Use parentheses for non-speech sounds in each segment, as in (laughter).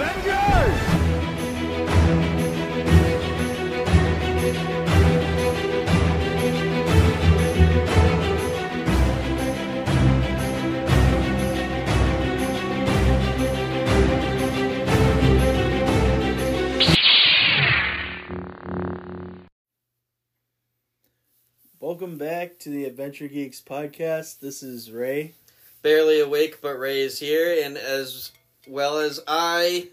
Avengers! Welcome back to the Adventure Geeks podcast. This is Ray. barely awake, but Ray is here, and as well as I,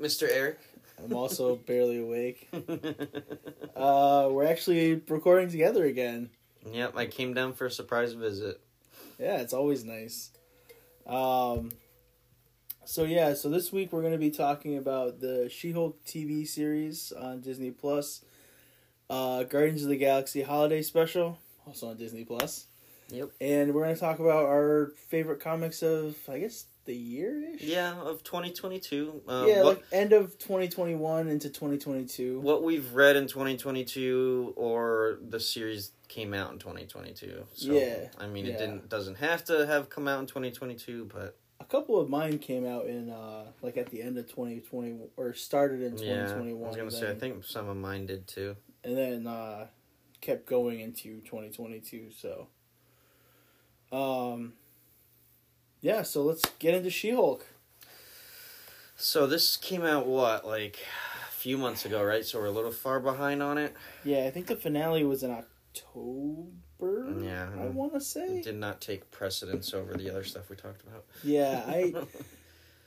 Mr. Eric. I'm also (laughs) barely awake. Uh, we're actually recording together again. yep, I came down for a surprise visit. Yeah, it's always nice. Um, so yeah, so this week we're going to be talking about the She-Hulk TV series on Disney Plus, uh, Guardians of the Galaxy Holiday Special, also on Disney Plus. Yep. And we're going to talk about our favorite comics of, I guess, the year ish. Yeah, of 2022. Um, yeah, what, like end of 2021 into 2022. what we've read in 2022, or the series came out in 2022. So, Yeah, I mean, yeah. it didn't doesn't have to have come out in 2022, but A couple of mine came out in uh like at the end of 2020 or started in yeah, 2021. I was gonna and say I think some of mine did too. and then uh kept going into 2022. So, um, yeah. So let's get into She-Hulk. So this came out what like a few months ago, right? So we're a little far behind on it. Yeah, I think the finale was in October. Yeah, I want to say. It did not take precedence over the other stuff we talked about. Yeah, I. (laughs)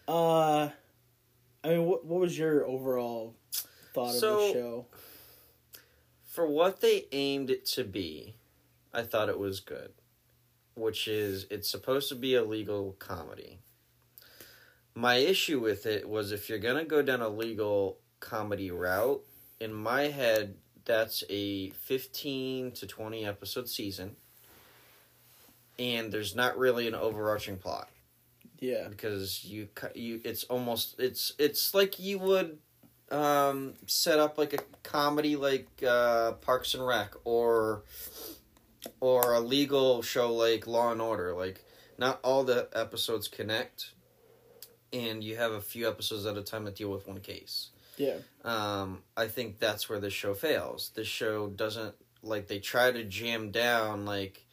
Uh, I mean, what what was your overall thought So- of the show? For what they aimed it to be, I thought it was good. Which is, it's supposed to be a legal comedy. My issue with it was if you're going to go down a legal comedy route, in my head, that's a 15 to 20 episode season. And there's not really an overarching plot. Yeah, because you you it's almost it's it's like you would um set up like a comedy like uh Parks and Rec or or a legal show like Law and Order like not all the episodes connect and you have a few episodes at a time that deal with one case yeah, um, I think that's where this show fails. This show doesn't like they try to jam down like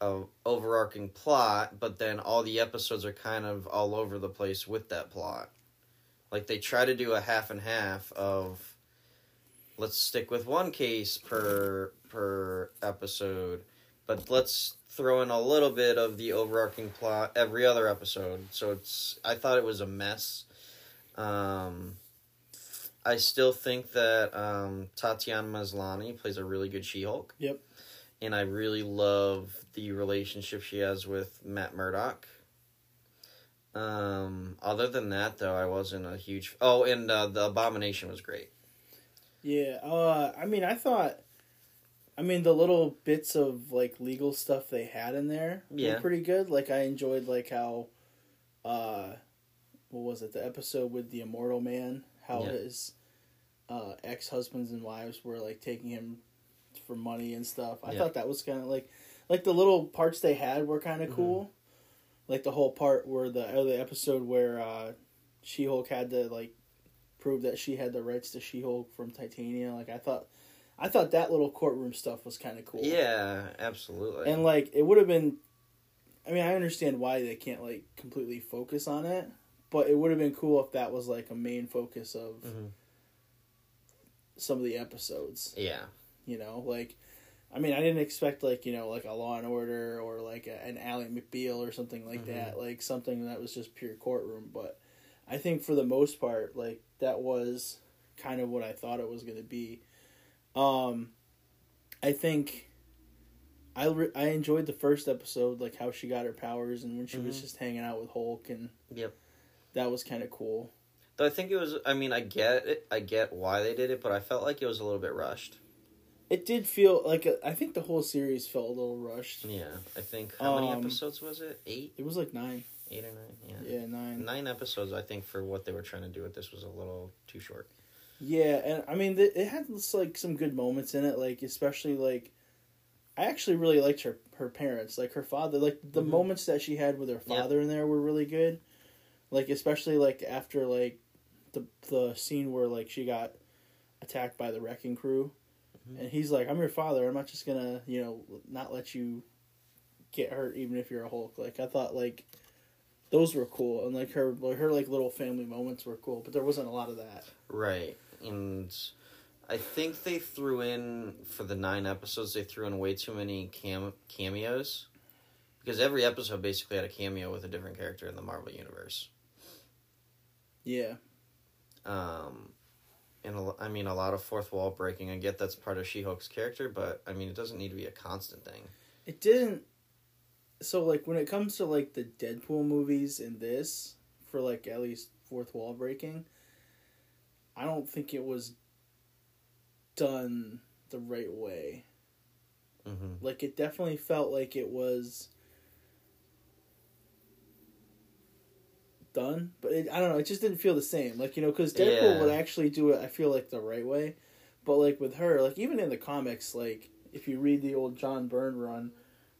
a overarching plot, but then all the episodes are kind of all over the place with that plot. Like they try to do a half and half of let's stick with one case per per episode, but let's throw in a little bit of the overarching plot every other episode. So it's I thought it was a mess. Um I still think that um, Tatiana Maslany plays a really good She-Hulk. Yep. And I really love the relationship she has with Matt Murdock. Um, other than that, though, I wasn't a huge. Oh, and uh, the Abomination was great. Yeah. Uh, I mean, I thought. I mean, the little bits of like legal stuff they had in there Yeah. were pretty good. Like, I enjoyed like how, uh, what was it? The episode with the Immortal Man. How Yeah. his uh, ex husbands and wives were like taking him for money and stuff. I Yeah. thought that was kind of like, like the little parts they had were kind of Mm-hmm. cool. Like the whole part where the the episode where uh, She Hulk had to like prove that she had the rights to She Hulk from Titania. Like I thought, I thought that little courtroom stuff was kind of cool. Yeah, absolutely. and like it would have been. I mean, I understand why they can't like completely focus on it, but it would have been cool if that was like a main focus of Mhm. some of the episodes. yeah, You know, like. I mean, I didn't expect like you know like a Law and Order or like a, an Ally McBeal or something like Mhm. that, like something that was just pure courtroom. But I think for the most part, like that was kind of what I thought it was going to be. Um, I think I re- I enjoyed the first episode, like how she got her powers and when she was Mhm. just hanging out with Hulk, and Yep. that was kind of cool. Though I think it was. I mean, I get it. I get why they did it, but I felt like it was a little bit rushed. It did feel like a, I think the whole series felt a little rushed. Yeah, I think how many Um, episodes was it? Eight, It was like nine, eight or nine. Yeah. yeah, nine. Nine episodes, I think, for what they were trying to do with this was a little too short. Yeah, and I mean, th- it had like some good moments in it, like especially like I actually really liked her her parents, like her father, like the Mhm. moments that she had with her father in there were really good. Like especially like after like the the scene where like she got attacked by the wrecking crew, Mhm. and he's like, "I'm your father. I'm not just gonna you know not let you get hurt even if you're a Hulk." Like I thought like those were cool, and like her like, her like little family moments were cool, but there wasn't a lot of that. Right. And I think they threw in for the nine episodes they threw in way too many cam- cameos. Because every episode basically had a cameo with a different character in the Marvel universe. Yeah, Um and a I mean a lot of fourth wall breaking. I get that's part of She-Hulk's character, but I mean it doesn't need to be a constant thing. it didn't. So like when it comes to like the Deadpool movies and this for like at least fourth wall breaking, I don't think it was done the right way. Mhm. Like it definitely felt like it was done, but it, I don't know. It just didn't feel the same. Like you know, because Deadpool Yeah. would actually do it. I feel like the right way, but like with her, like even in the comics, like if you read the old John Byrne run,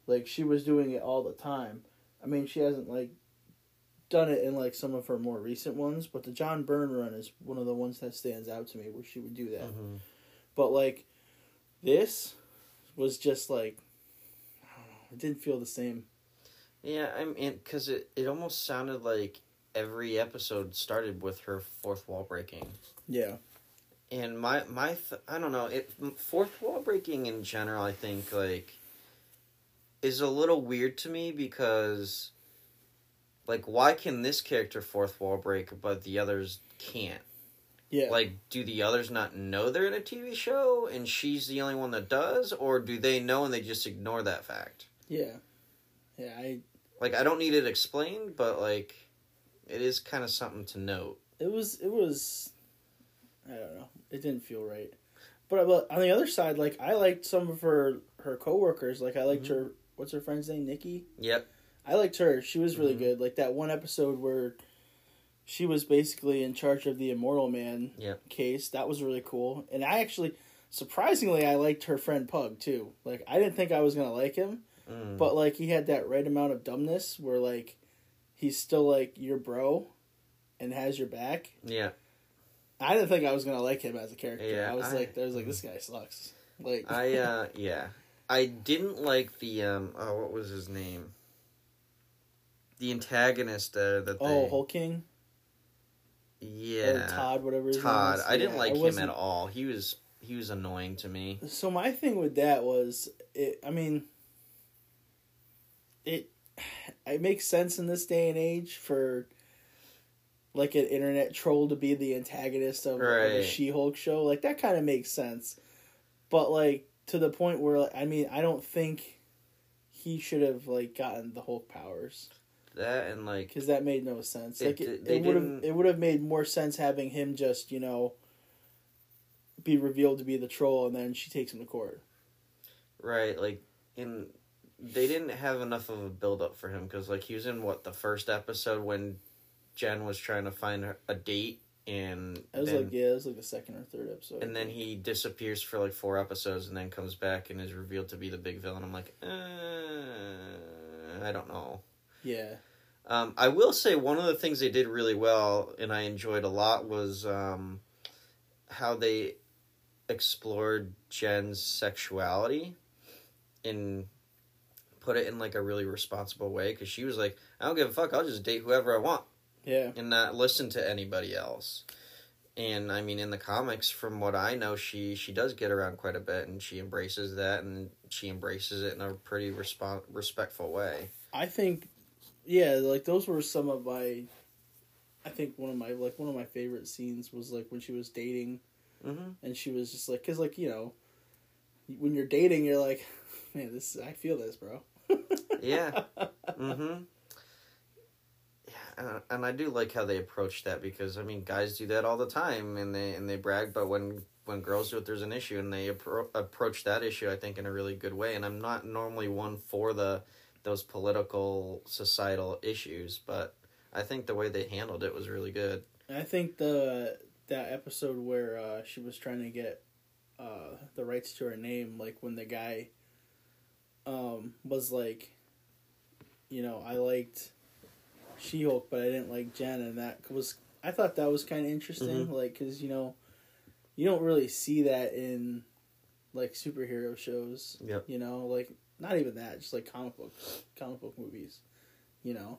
like she was doing it all the time. I mean, she hasn't like done it in like some of her more recent ones, but the John Byrne run is one of the ones that stands out to me where she would do that. Mhm. But like this was just like I don't know, it didn't feel the same. Yeah, I mean cuz it it almost sounded like every episode started with her fourth wall breaking. Yeah. And my my th- I don't know it fourth wall breaking in general I think like is a little weird to me because like why can this character fourth wall break but the others can't Yeah. like do the others not know they're in a TV show and she's the only one that does or do they know and they just ignore that fact yeah. Yeah, I like I don't need it explained but like it is kind of something to note it was it was I don't know. It didn't feel right. But but on the other side, like I liked some of her her coworkers. Like I liked Mhm. her what's her friend's name? Nikki? yep I liked her. She was really Mhm. good. Like that one episode where she was basically in charge of the Immortal Man Yep. case. That was really cool. And I actually surprisingly I liked her friend Pug too. Like I didn't think I was gonna like him. Mm. But like he had that right amount of dumbness where like he's still like your bro and has your back. yeah I didn't think I was gonna like him as a character. Yeah, I was I- like I was like this guy sucks. Like I uh (laughs) yeah. I didn't like the um oh what was his name? The antagonist uh, that they Oh, Hulk King? Yeah. Or Todd, whatever his Todd. I didn't Yeah, like him at all. He was he was annoying to me. So my thing with that was it I mean it it makes sense in this day and age for like an internet troll to be the antagonist of, of a She-Hulk show. Like that kind of makes sense. But like to the point where like, I mean, I don't think he should have like gotten the Hulk powers That and like because that made no sense. It Like it, it would have it would have made more sense having him just you know be revealed to be the troll and then she takes him to court. right like in they didn't have enough of a build up for him cuz like he was in what the first episode when Jen was trying to find her, a date and It was then, like yeah, it was like the second or third episode. and then he disappears for like four episodes and then comes back and is revealed to be the big villain. I'm like, uh, I don't know. yeah, Um, I will say one of the things they did really well and I enjoyed a lot was um, how they explored Jen's sexuality and put it in like a really responsible way because she was like, I don't give a fuck, I'll just date whoever I want yeah, and not listen to anybody else. And I mean, in the comics, from what I know, she she does get around quite a bit, and she embraces that, and she embraces it in a pretty respon respectful way. I think yeah, like those were some of my. I think one of my like one of my favorite scenes was like when she was dating Mm-hmm. and she was just like, cause like you know, when you're dating, you're like, (laughs) man, this I feel this, bro. (laughs) Yeah. Mm-hmm. And I do like how they approach that because I mean, guys do that all the time, and they and they brag, but when when girls do it, there's an issue, and they appro- approach that issue, I think, in a really good way. And I'm not normally one for the those political societal issues, but I think the way they handled it was really good. I think the that episode where uh, she was trying to get uh, the rights to her name, like when the guy um, was like, you know, I liked She Hulk, but I didn't like Jen, and that was I thought that was kind of interesting, Mhm. like because you know, you don't really see that in like superhero shows. Yep. You know, like not even that, just like comic books, comic book movies. You know.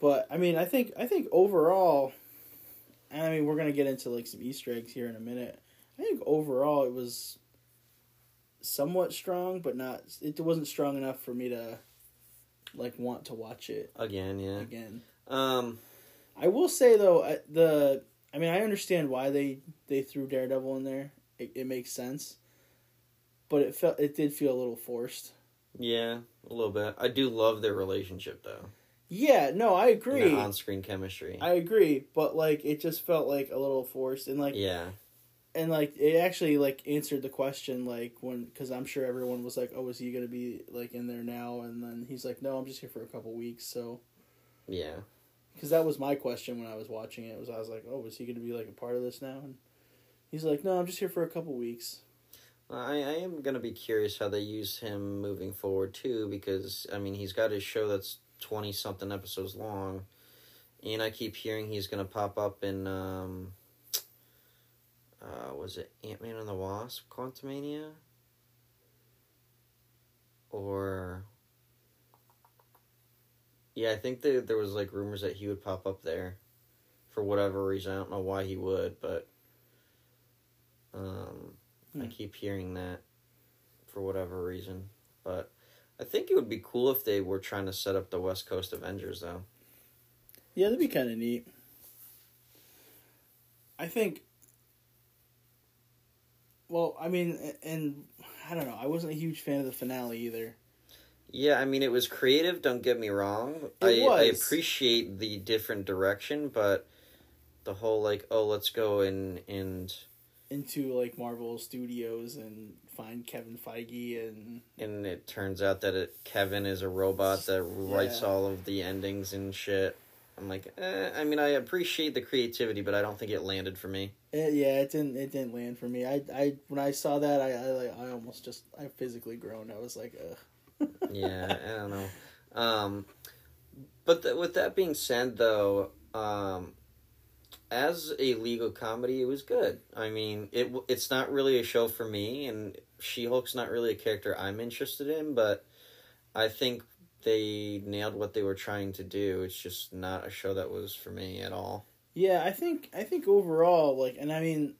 But I mean, I think I think overall, and I mean, we're gonna get into like some Easter eggs here in a minute. I think overall it was somewhat strong, but not. It wasn't strong enough for me to like want to watch it Again, yeah. again. Um, I will say though, I- the I mean, I understand why they they threw Daredevil in there. It, it makes sense, but it felt it did feel a little forced. yeah, a little bit. I do love their relationship though. Yeah, no, I agree. On screen chemistry. I agree, but like it just felt like a little forced, and like yeah. And like it actually like answered the question like when because I'm sure everyone was like, oh, is he gonna be like in there now? And then he's like, no, I'm just here for a couple weeks, so. Yeah. because that was my question when I was watching it. Was I was like, oh, is he going to be like a part of this now? And he's like, no, I'm just here for a couple weeks. I, I am gonna be curious how they use him moving forward too, because I mean he's got his show that's twenty something episodes long, and I keep hearing he's gonna pop up in um, uh, was it Ant Man and the Wasp, Quantumania, or yeah, I think there there was like rumors that he would pop up there, for whatever reason. I don't know why he would, but um. I Hmm. keep hearing that for whatever reason. But I think it would be cool if they were trying to set up the West Coast Avengers, though. Yeah, that'd be kind of neat. I think. Well, I mean, and I don't know. I wasn't a huge fan of the finale either. Yeah, I mean, it was creative, don't get me wrong. It I, I appreciate the different direction, but the whole, like, oh, let's go and. and Into like Marvel Studios and find Kevin Feige and and it turns out that it, Kevin is a robot that writes Yeah. all of the endings and shit. I'm like, eh, I mean, I appreciate the creativity, but I don't think it landed for me. It, yeah, it didn't it didn't land for me. I I when I saw that I I like I almost just I physically groaned. I was like, ugh. (laughs) yeah, I don't know. Um, but th- with that being said, though, um, as a legal comedy, it was good. I mean, it it's not really a show for me, and She Hulk's not really a character I'm interested in. But I think they nailed what they were trying to do. It's just not a show that was for me at all. Yeah, I think I think overall, like, and I mean,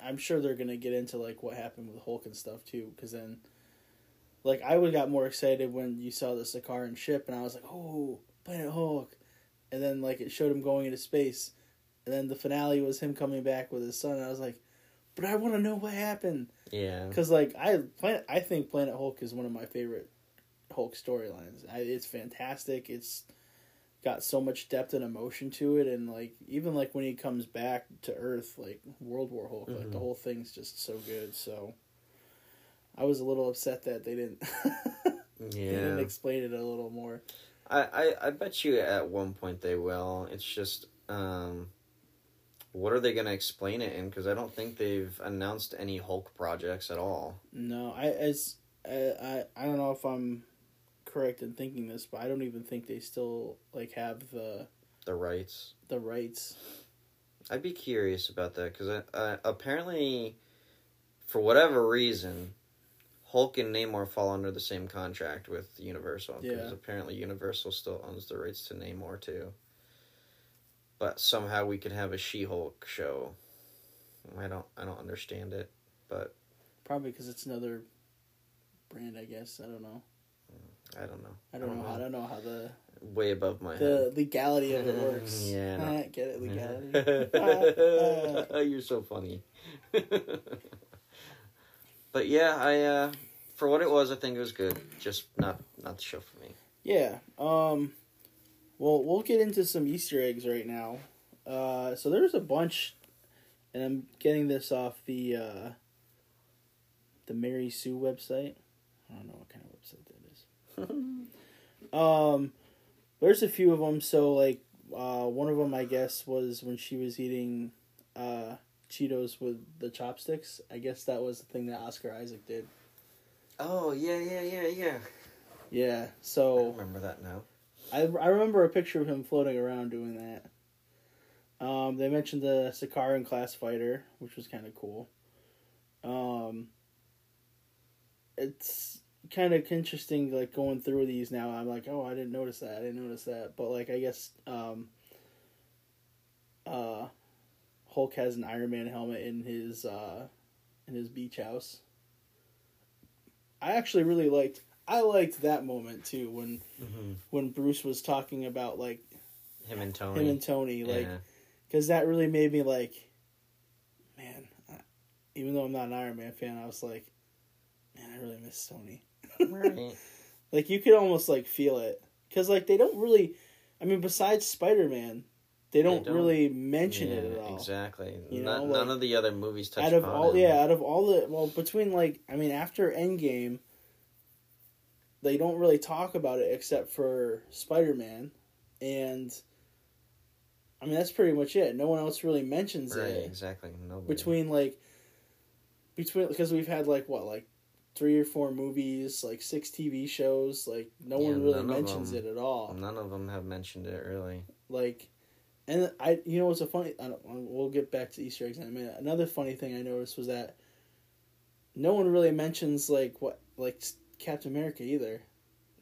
I'm sure they're gonna get into like what happened with Hulk and stuff too, because then, like, I would got more excited when you saw the Sakaran ship, and I was like, oh, Planet Hulk, and then like it showed him going into space, and then the finale was him coming back with his son, and I was like, but I want to know what happened, Yeah, because like I Planet, I think Planet Hulk is one of my favorite Hulk storylines. I, it's fantastic. It's got so much depth and emotion to it and like even like when he comes back to earth like world war hulk like Mhm. the whole thing's just so good so i was a little upset that they didn't (laughs) they yeah. didn't explain it a little more I, I, I bet you at one point they will. It's just, um, what are they going to explain it in? Because I don't think they've announced any Hulk projects at all. no i as I, I i don't know if i'm correct in thinking this but i don't even think they still like have the The rights. the rights I'd be curious about that because uh, apparently, for whatever reason, Hulk and Namor fall under the same contract with Universal. Because Yeah. apparently Universal still owns the rights to Namor too. But somehow we could have a She-Hulk show. I don't. I don't understand it, but probably because it's another brand i guess i don't know I don't know. i don't know i don't know how the Way above my the legality of it works (laughs) Yeah, I get it legality (laughs) Ah, ah. You're so funny. (laughs) but yeah, I uh for what it was, I think it was good. Just not not the show for me. Yeah. Um well we'll get into some Easter eggs right now. Uh so there's a bunch and I'm getting this off the uh the Mary Sue website. I don't know what kind of website. (laughs) Um there's a few of them so like uh one of them I guess was when she was eating uh Cheetos with the chopsticks. I guess that was the thing that Oscar Isaac did. oh yeah, yeah, yeah, yeah. Yeah. So. I remember that now. I I remember a picture of him floating around doing that. Um, they mentioned the Sakaran class fighter, which was kind of cool. Um, it's kind of interesting, like going through these now. I'm like, oh, I didn't notice that. I didn't notice that. But like, I guess um, uh, Hulk has an Iron Man helmet in his uh, in his beach house. I actually really liked. I liked that moment too when Mm-hmm. when Bruce was talking about like Him and Tony. him and Tony, like yeah. because that really made me like, man. I, even though I'm not an Iron Man fan, I was like, man, I really miss Tony. Right. Mm. Like you could almost like feel it because like they don't really. I mean, besides Spider Man, they don't, don't- really mention yeah, it at all. Exactly. You None- know, none like, of the other movies touch out of all him. yeah out of all the well between like i mean after endgame they don't really talk about it except for spider-man and i mean that's pretty much it no one else really mentions Right. it Exactly. Nobody. between like between because we've had like what like three or four movies like six tv shows like no Yeah, one really mentions them- it at all None of them have mentioned it really. like and i you know what's a funny I don't, um, we'll get back to easter eggs in a minute another funny thing i noticed was that no one really mentions like what like captain america either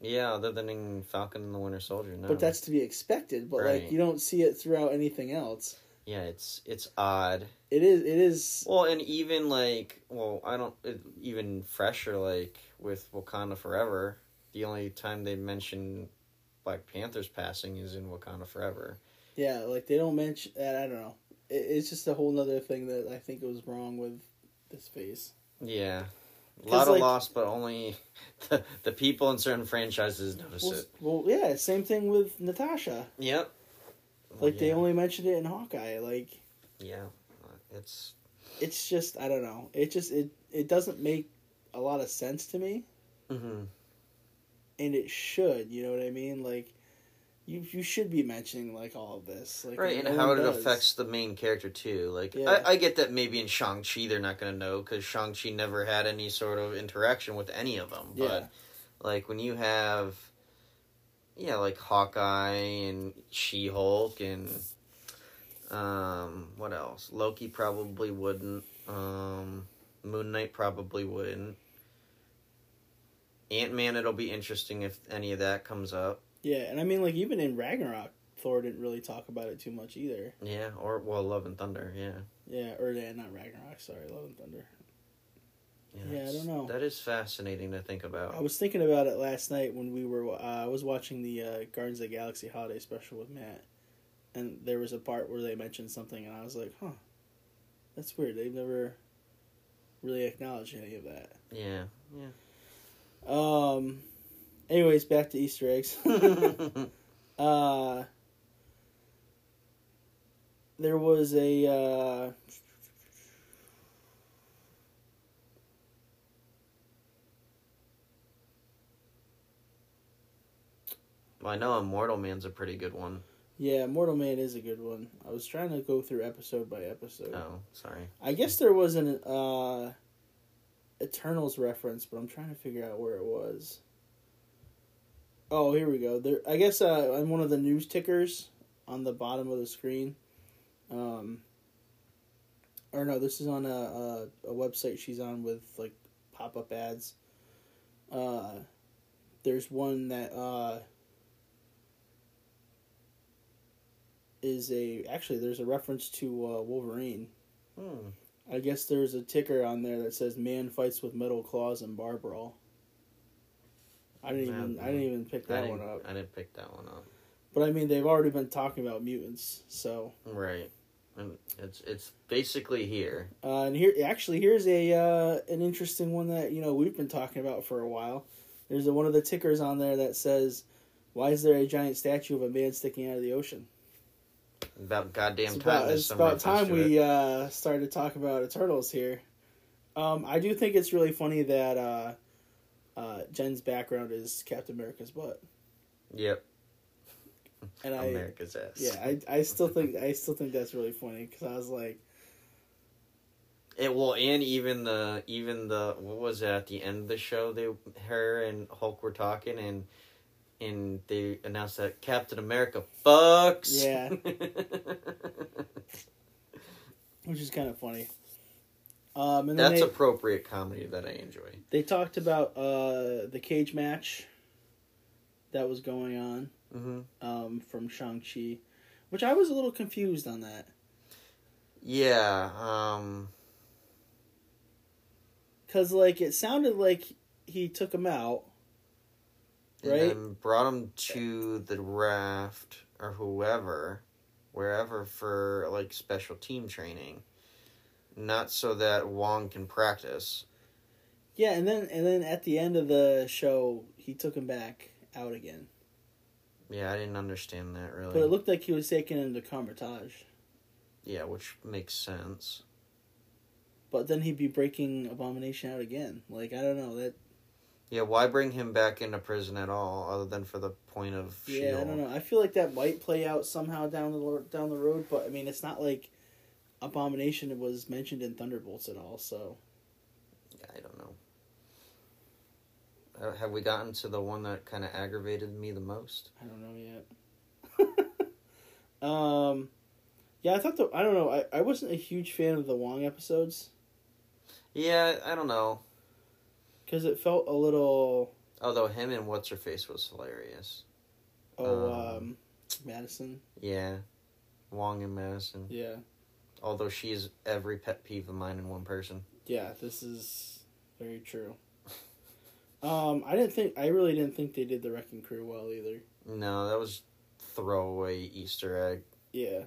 Yeah, other than in Falcon and the Winter Soldier. No. but that's to be expected but like you don't see it throughout anything else yeah, it's it's odd. It is it is Well, and even like, well, I don't it, even fresher like with Wakanda Forever. The only time they mention Black Panther's passing is in Wakanda Forever. yeah like they don't mention that i don't know it, it's just a whole nother thing that i think was wrong with this phase Yeah. A lot of like- loss, but only (laughs) the, the people in certain franchises notice well, it. well yeah same thing with natasha Yep. like they only mentioned it in hawkeye like Yeah. It's it's just I don't know. It just it it doesn't make a lot of sense to me, hmm and it should. You know what I mean? Like you you should be mentioning like all of this, like right, and how it does. affects the main character too. Like Yeah. I, I get that maybe in Shang Chi they're not going to know because Shang Chi never had any sort of interaction with any of them. Yeah. But like when you have, yeah, like Hawkeye and She Hulk and um, what else? Loki probably wouldn't. Um, Moon Knight probably wouldn't. Ant Man, it'll be interesting if any of that comes up. Yeah, and I mean like even in Ragnarok, Thor didn't really talk about it too much either. Yeah, or well, Love and Thunder. Yeah. Yeah, or yeah, not Ragnarok. Sorry, Love and Thunder. Yeah, I don't know. That is fascinating to think about. I was thinking about it last night when we were. Uh, I was watching the uh, Guardians of the Galaxy holiday special with Matt, and there was a part where they mentioned something, and I was like, "Huh, that's weird. They've never really acknowledged any of that." yeah, yeah. Um. Anyways, back to Easter eggs. (laughs) uh. There was a. Uh, well, I know Immortal Man's a pretty good one. Yeah, Mortal Man is a good one. I was trying to go through episode by episode. Oh, sorry. I guess there was an uh, Eternals reference, but I'm trying to figure out where it was. Oh, here we go. There, I guess uh, on one of the news tickers on the bottom of the screen. Um, or no, this is on a, a a website she's on with like pop up ads. Uh, there's one that uh is a actually there's a reference to uh, Wolverine. Hmm. I guess there's a ticker on there that says "Man fights with metal claws and bar brawl." I didn't even I didn't even pick that one up. I didn't pick that one up. But I mean, they've already been talking about mutants, so Right. And it's it's basically here. uh, and here actually here's a uh, an interesting one that you know we've been talking about for a while. There's a, one of the tickers on there that says, "Why is there a giant statue of a man sticking out of the ocean?" About goddamn it's time. about, it's about time we uh, started to talk about Eternals here. Um, I do think it's really funny that uh, uh, Jen's background is Captain America's butt, Yep. and I America's ass. yeah I, I still think I still think that's really funny because I was like It well, and even the even the what was it at the end of the show? They her and Hulk were talking, and and they announced that Captain America fucks. Yeah. (laughs) which is kind of funny. Um, and That's they, appropriate comedy that I enjoy. they talked about uh, the cage match that was going on hmm um, from Shang Chi, which I was a little confused on that. Yeah. Um. Cause like it sounded like he took him out, Right. then brought him to the raft or whoever, wherever for like special team training. Not so that Wong can practice. yeah, and then and then at the end of the show he took him back out again. Yeah, I didn't understand that really. But it looked like he was taking him to Kamar-Taj. yeah, which makes sense. But then he'd be breaking Abomination out again. Like I don't know that. Yeah, why bring him back into prison at all, other than for the point of Yeah, Shield? I don't know. I feel like that might play out somehow down the down the road. But I mean, it's not like Abomination was mentioned in Thunderbolts at all. So Yeah, I don't know. Uh, have we gotten to the one that kind of aggravated me the most? I don't know yet. (laughs) um, yeah, I thought the I don't know. I, I wasn't a huge fan of the Wong episodes Yeah, I don't know. Because it felt a little Although him and what's her face was hilarious. oh Um, um, Madison. Yeah, Wong and Madison. Yeah, Although she's every pet peeve of mine in one person. yeah. This is very true. (laughs) Um, I didn't think I really didn't think they did the Wrecking Crew well either. No, that was throwaway Easter egg Yeah,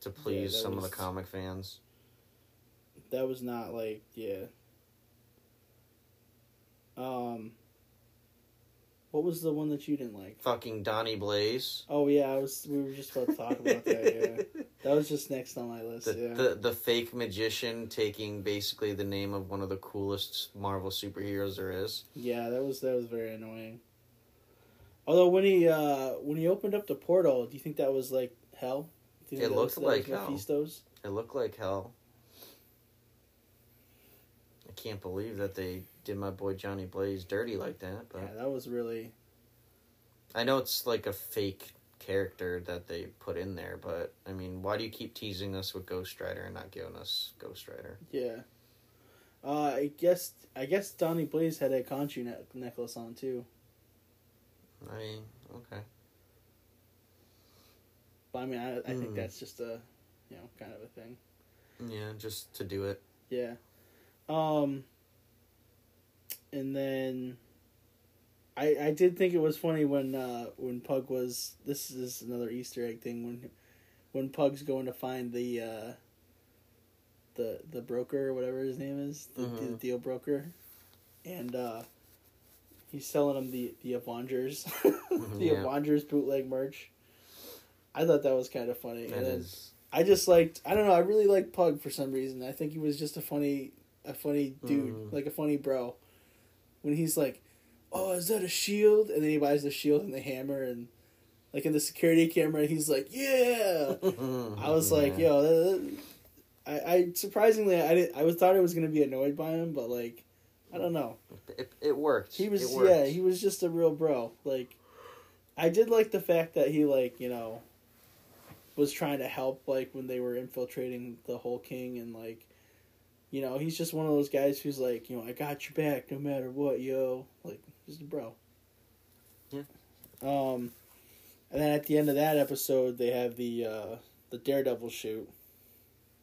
to please that some of the comic fans. that was not like yeah. Um, what was the one that you didn't like? Fucking Donnie Blaze. Oh yeah, I was. We were just about to talk about that. Yeah, (laughs) that was just next on my list. The, yeah, the the fake magician taking basically the name of one of the coolest Marvel superheroes there is. yeah, that was that was very annoying. Although when he uh when he opened up the portal, do you think that was like hell? Do you think It looked was, like hell. Mephisto's? It looked like hell. I can't believe that they did my boy Johnny Blaze dirty like that, but Yeah, that was really I know it's like a fake character that they put in there, but I mean, why do you keep teasing us with Ghost Rider and not giving us Ghost Rider? yeah. Uh, I guess I guess Donnie Blaze had a Khonshu ne- necklace on too. I mean, okay. But I mean, I, I think Hmm. that's just a you know kind of a thing. Yeah, just to do it. Yeah. Um and then I I did think it was funny when uh when Pug was this is another Easter egg thing when when Pug's going to find the uh the the broker or whatever his name is, the, the Mhm. deal broker. And uh he's selling him the the Avengers (laughs) the Yeah. Avengers bootleg merch. I thought that was kind of funny. That and then, is. I just liked I don't know, I really liked Pug for some reason. I think he was just a funny a funny dude, Mm. like a funny bro. When he's like, "Oh, is that a shield?" and then he buys the shield and the hammer and like in the security camera he's like, "Yeah." I was like, (laughs) "Yo, that, that- I I surprisingly I didn't I was thought I was going to be annoyed by him, but like I don't know. It, it worked. He was It worked. yeah, he was just a real bro. Like I did like the fact that he like, you know, was trying to help like when they were infiltrating the Hulk King and like you know, he's just one of those guys who's like, you know, I got your back no matter what, yo. Like just a bro. Yeah. Um and then at the end of that episode they have the uh the Daredevil shoot.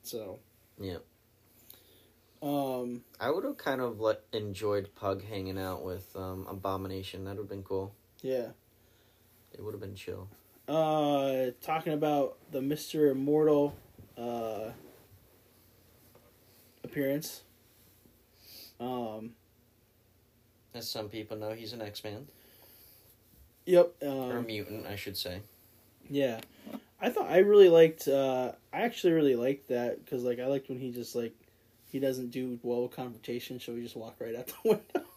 So Yeah. um I would have kind of let, enjoyed Pug hanging out with um, Abomination. That would have been cool. yeah. It would have been chill. uh talking about the Mr. Immortal uh appearance. Um As some people know, he's an X Man. yep, or a um, mutant, I should say. yeah. I thought I really liked uh I actually really liked that cuz like I liked when he just like he doesn't do well with confrontation, so he just walk right out the (laughs) window.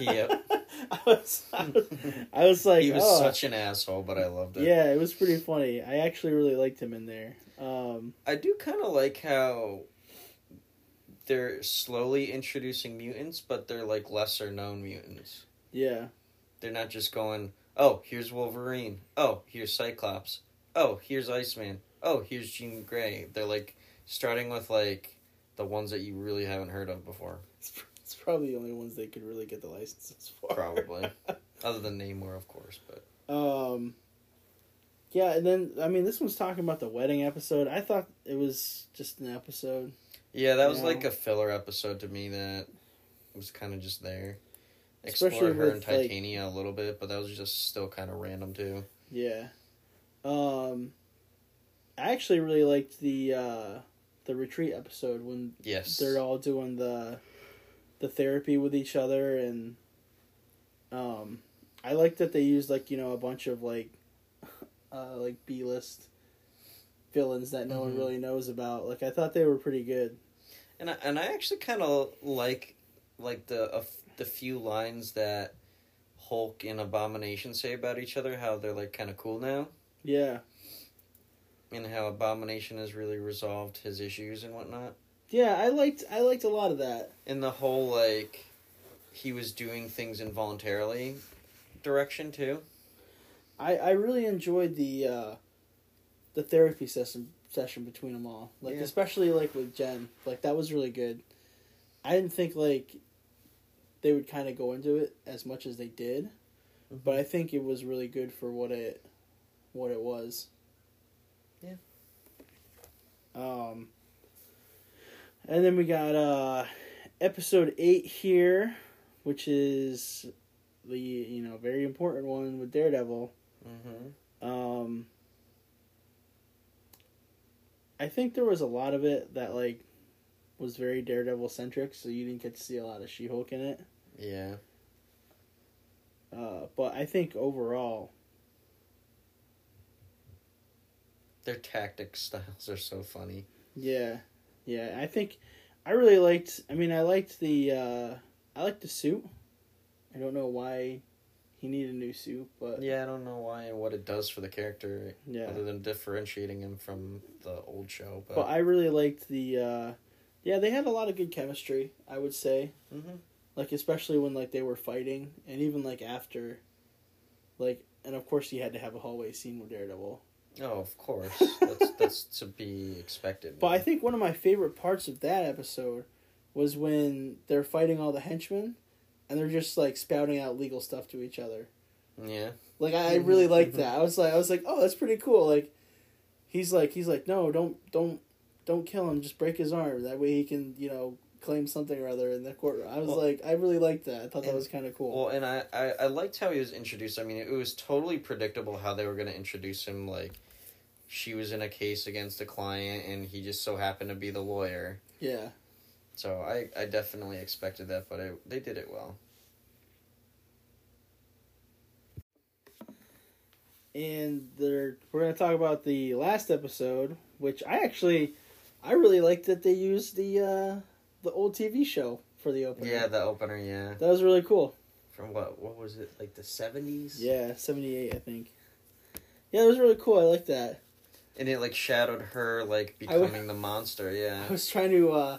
Yep. (laughs) I was, I was, I was like, he was oh. such an asshole, but I loved it. yeah, it was pretty funny. I actually really liked him in there. Um, I do kind of like how they're slowly introducing mutants, but they're like lesser known mutants. yeah, They're not just going, Oh, here's Wolverine. Oh, here's Cyclops. Oh, here's Iceman. Oh, here's Jean Grey. They're like starting with like the ones that you really haven't heard of before. It's, it's probably the only ones they could really get the licenses for. Probably. (laughs) Other than Namor, of course, but Um, yeah, and then I mean, this one's talking about the wedding episode. I thought it was just an episode. Yeah, that was Yeah. like a filler episode to me that was kind of just there. Especially Explored her and with, like- Titania a little bit, but that was just still kind of random too. Yeah. Um, I actually really liked the uh the retreat episode when Yes. they're all doing the the therapy with each other and um I like that they used like you know a bunch of like (laughs) uh like B list villains that no one Mhm. really knows about. Like I thought they were pretty good. And I, and I actually kind of like like the uh, the few lines that Hulk and Abomination say about each other. How they're like kind of cool now, Yeah. and how Abomination has really resolved his issues and whatnot. Yeah, I liked I liked a lot of that. And the whole like he was doing things involuntarily direction too. I I really enjoyed the uh the therapy session session between them all. Like Yeah. especially like with Jen. Like that was really good. I didn't think like they would kind of go into it as much as they did, but I think it was really good for what it what it was. Yeah. Um and then we got uh episode 8 here, which is the you know very important one with Daredevil. Mm-hmm. Um, I think there was a lot of it that like was very Daredevil centric, so you didn't get to see a lot of She Hulk in it. Yeah. Uh, but I think overall, Their tactic (laughs) styles are so funny. yeah, yeah, I think I really liked. I mean, I liked the uh, I liked the suit. I don't know why he needed a new suit, but Yeah, I don't know why and what it does for the character, yeah. other than differentiating him from the old show. But, But I really liked the. Uh, yeah, they had a lot of good chemistry. I would say. Mhm. like especially when like they were fighting and even like after like and of course you had to have a hallway scene with daredevil oh, of course, that's (laughs) that's to be expected. but i think one of my favorite parts of that episode was when they're fighting all the henchmen and they're just like spouting out legal stuff to each other. Yeah, like i, I really liked Mhm. that. I was like i was like oh that's pretty cool. Like he's like he's like no don't don't don't kill him. Just break his arm. That way he can you know claim something or other in the courtroom. I was Well- like i really liked that. I thought that was kind of cool. Well, and I, I, I liked how he was introduced. I mean, it was totally predictable how they were going to introduce him. Like, she was in a case against a client, and he just so happened to be the lawyer. yeah So I, I definitely expected that, but it, they did it well. and they're we're gonna talk about the last episode, which I actually I really liked that they used the uh the old TV show for the opener. Yeah, the opener, yeah. that was really cool. From what, what was it, like the 70s? Yeah, seventy eight, I think. Yeah, it was really cool. I like that. And it, like, shadowed her, like, I becoming the monster, yeah. I was trying to. uh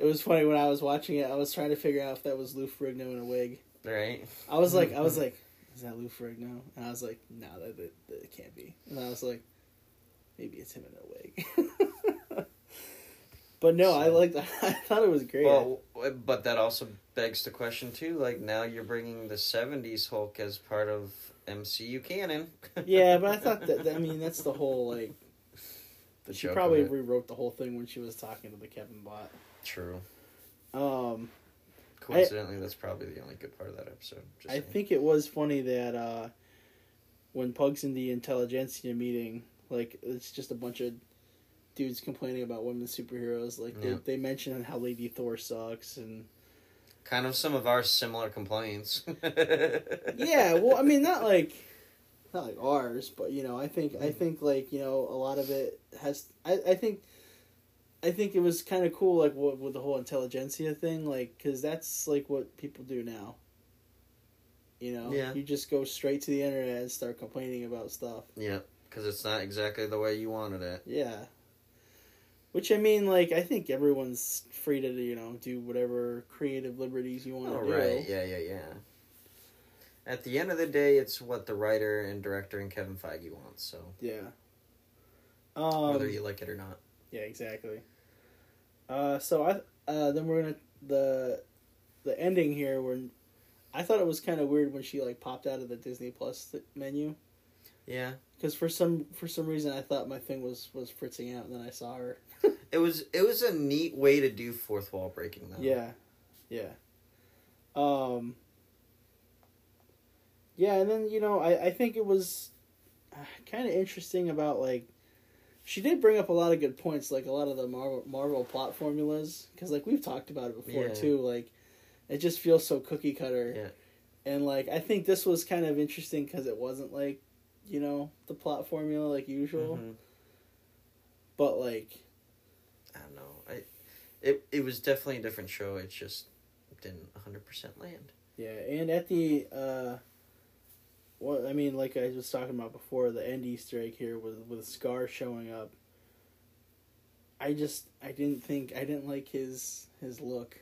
It was funny when I was watching it. I was trying to figure out if that was Lou Ferrigno in a wig. Right? I was like, I was (laughs) like, is that Lou Ferrigno? And I was like, no, that, that, that it can't be. And I was like, maybe it's him in a wig. (laughs) but no, I liked. That. (laughs) I thought it was great. Well, but that also begs the question, too. Like, now you're bringing the 70s Hulk as part of MCU canon. yeah, but I thought that, that- I mean that's the whole like. The she probably rewrote the whole thing when she was talking to the Kevin Bot. True. Um, Coincidentally, that's probably the only good part of that episode. Just I saying. think it was funny that uh, when Pug's in the intelligentsia meeting, like it's just a bunch of dudes complaining about women superheroes. Like Yeah. they, they mention how Lady Thor sucks and kind of some of our similar complaints. (laughs) yeah. Well, I mean not like not like ours, but you know I think I think like you know a lot of it has I I think. I think it was kind of cool, like with, with the whole intelligentsia thing, like because that's like what people do now. You know, Yeah. you just go straight to the internet and start complaining about stuff. yeah, because it's not exactly the way you wanted it. Yeah. Which I mean, like I think everyone's free to you know do whatever creative liberties you want Oh to do. right, yeah, yeah, yeah. At the end of the day, it's what the writer and director and Kevin Feige wants. So Yeah. Um, whether you like it or not. Yeah, exactly. Uh, so I uh, then we're gonna the the ending here when I thought it was kind of weird when she like popped out of the Disney Plus menu Yeah, because for some for some reason I thought my thing was was fritzing out and then I saw her. (laughs) it was it was a neat way to do fourth wall breaking though. Yeah, yeah. Um. Yeah, and then you know I I think it was kind of interesting about like she did bring up a lot of good points like a lot of the Marvel Marvel plot formulas because like we've talked about it before Yeah. too like it just feels so cookie cutter. Yeah. And like I think this was kind of interesting because it wasn't like you know the plot formula like usual, Mhm. but like I don't know. I it it was definitely a different show. It just didn't hundred percent land. Yeah, and at the uh what I mean, like I was talking about before, the end Easter egg here with with Scar showing up. I just I didn't think I didn't like his his look.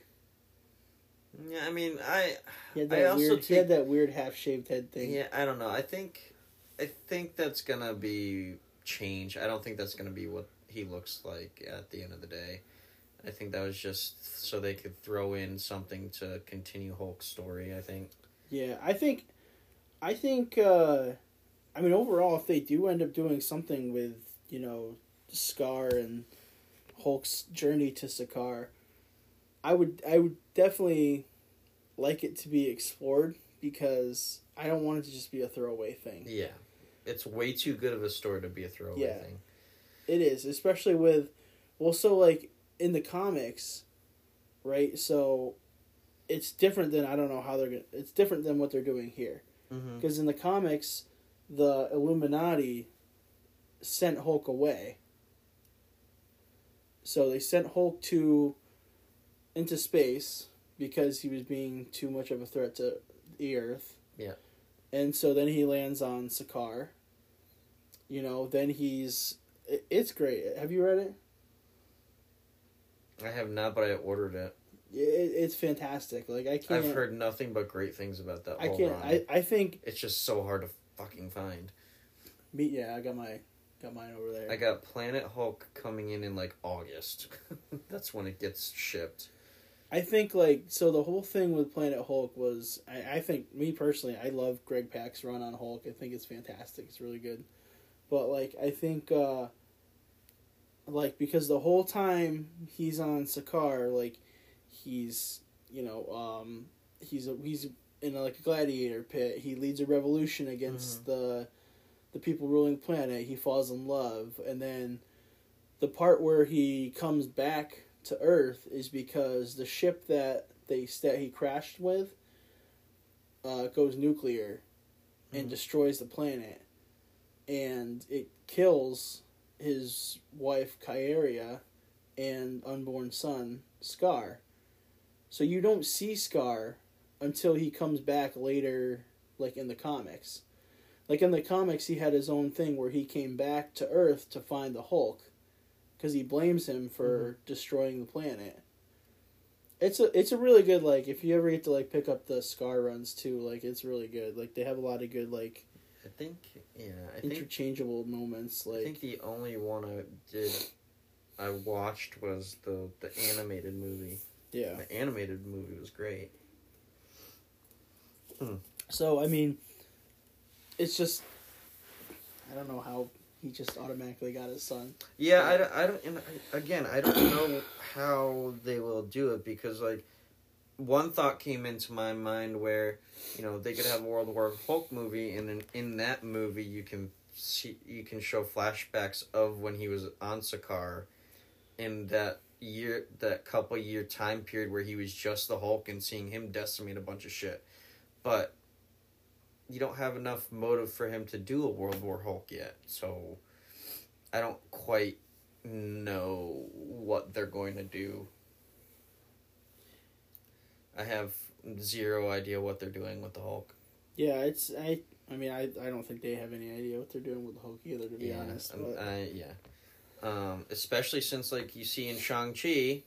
Yeah, I mean, I He had I that also weird he had that weird half shaved head thing. yeah, I don't know. I think I think that's gonna be change. I don't think that's gonna be what he looks like at the end of the day. I think that was just so they could throw in something to continue Hulk's story. I think. Yeah, I think I think uh I mean overall if they do end up doing something with, you know, Scar and Hulk's journey to Sakaar, I would I would definitely like it to be explored because I don't want it to just be a throwaway thing. Yeah, it's way too good of a story to be a throwaway Yeah. thing. It is, especially with well so like in the comics, right? So it's different than I don't know how they're going to it's different than what they're doing here. Mm-hmm. Because in the comics, the Illuminati sent Hulk away. So they sent Hulk to into space because he was being too much of a threat to the Earth. Yeah. And so then he lands on Sakaar. You know, then he's it's great. Have you read it? I have not, but I ordered it. It it's fantastic. Like I can't I've heard nothing but great things about that I whole can't run. I, I think It's just so hard to fucking find. me yeah, I got my got mine over there. I got Planet Hulk coming in in like August. (laughs) That's when it gets shipped. I think like so the whole thing with Planet Hulk was I, I think me personally I love Greg Pak's run on Hulk. I think it's fantastic. It's really good. But like I think uh like because the whole time he's on Sakaar, like he's you know, um he's a, he's in a, like a gladiator pit. He leads a revolution against the the people ruling planet. He falls in love and then the part where he comes back to Earth is because the ship that they that he crashed with uh, goes nuclear and Mhm. destroys the planet, and it kills his wife Caiera and unborn son Scar. So you don't see Scar until he comes back later, like in the comics. Like in the comics, he had his own thing where he came back to Earth to find the Hulk because he blames him for mm-hmm. destroying the planet. It's a it's a really good like if you ever get to like pick up the Scar runs too like it's really good like they have a lot of good like I think, yeah, I think interchangeable moments like I think the only one I did I watched was the the animated movie. Yeah. The animated movie was great. Hmm. so I mean it's just I don't know how he just automatically got his son. Yeah, I don't, I don't and I, again, I don't know how they will do it because like one thought came into my mind where you know they could have a World War Hulk movie and in, in that movie you can see you can show flashbacks of when he was on Sakaar in that year that couple year time period where he was just the Hulk and seeing him decimate a bunch of shit. But you don't have enough motive for him to do a World War Hulk yet. So I don't quite know what they're going to do. I have zero idea what they're doing with the Hulk. yeah it's I I mean I I don't think they have any idea what they're doing with the Hulk either to be yeah, honest um, but I- yeah. Um, especially since like you see in Shang Chi,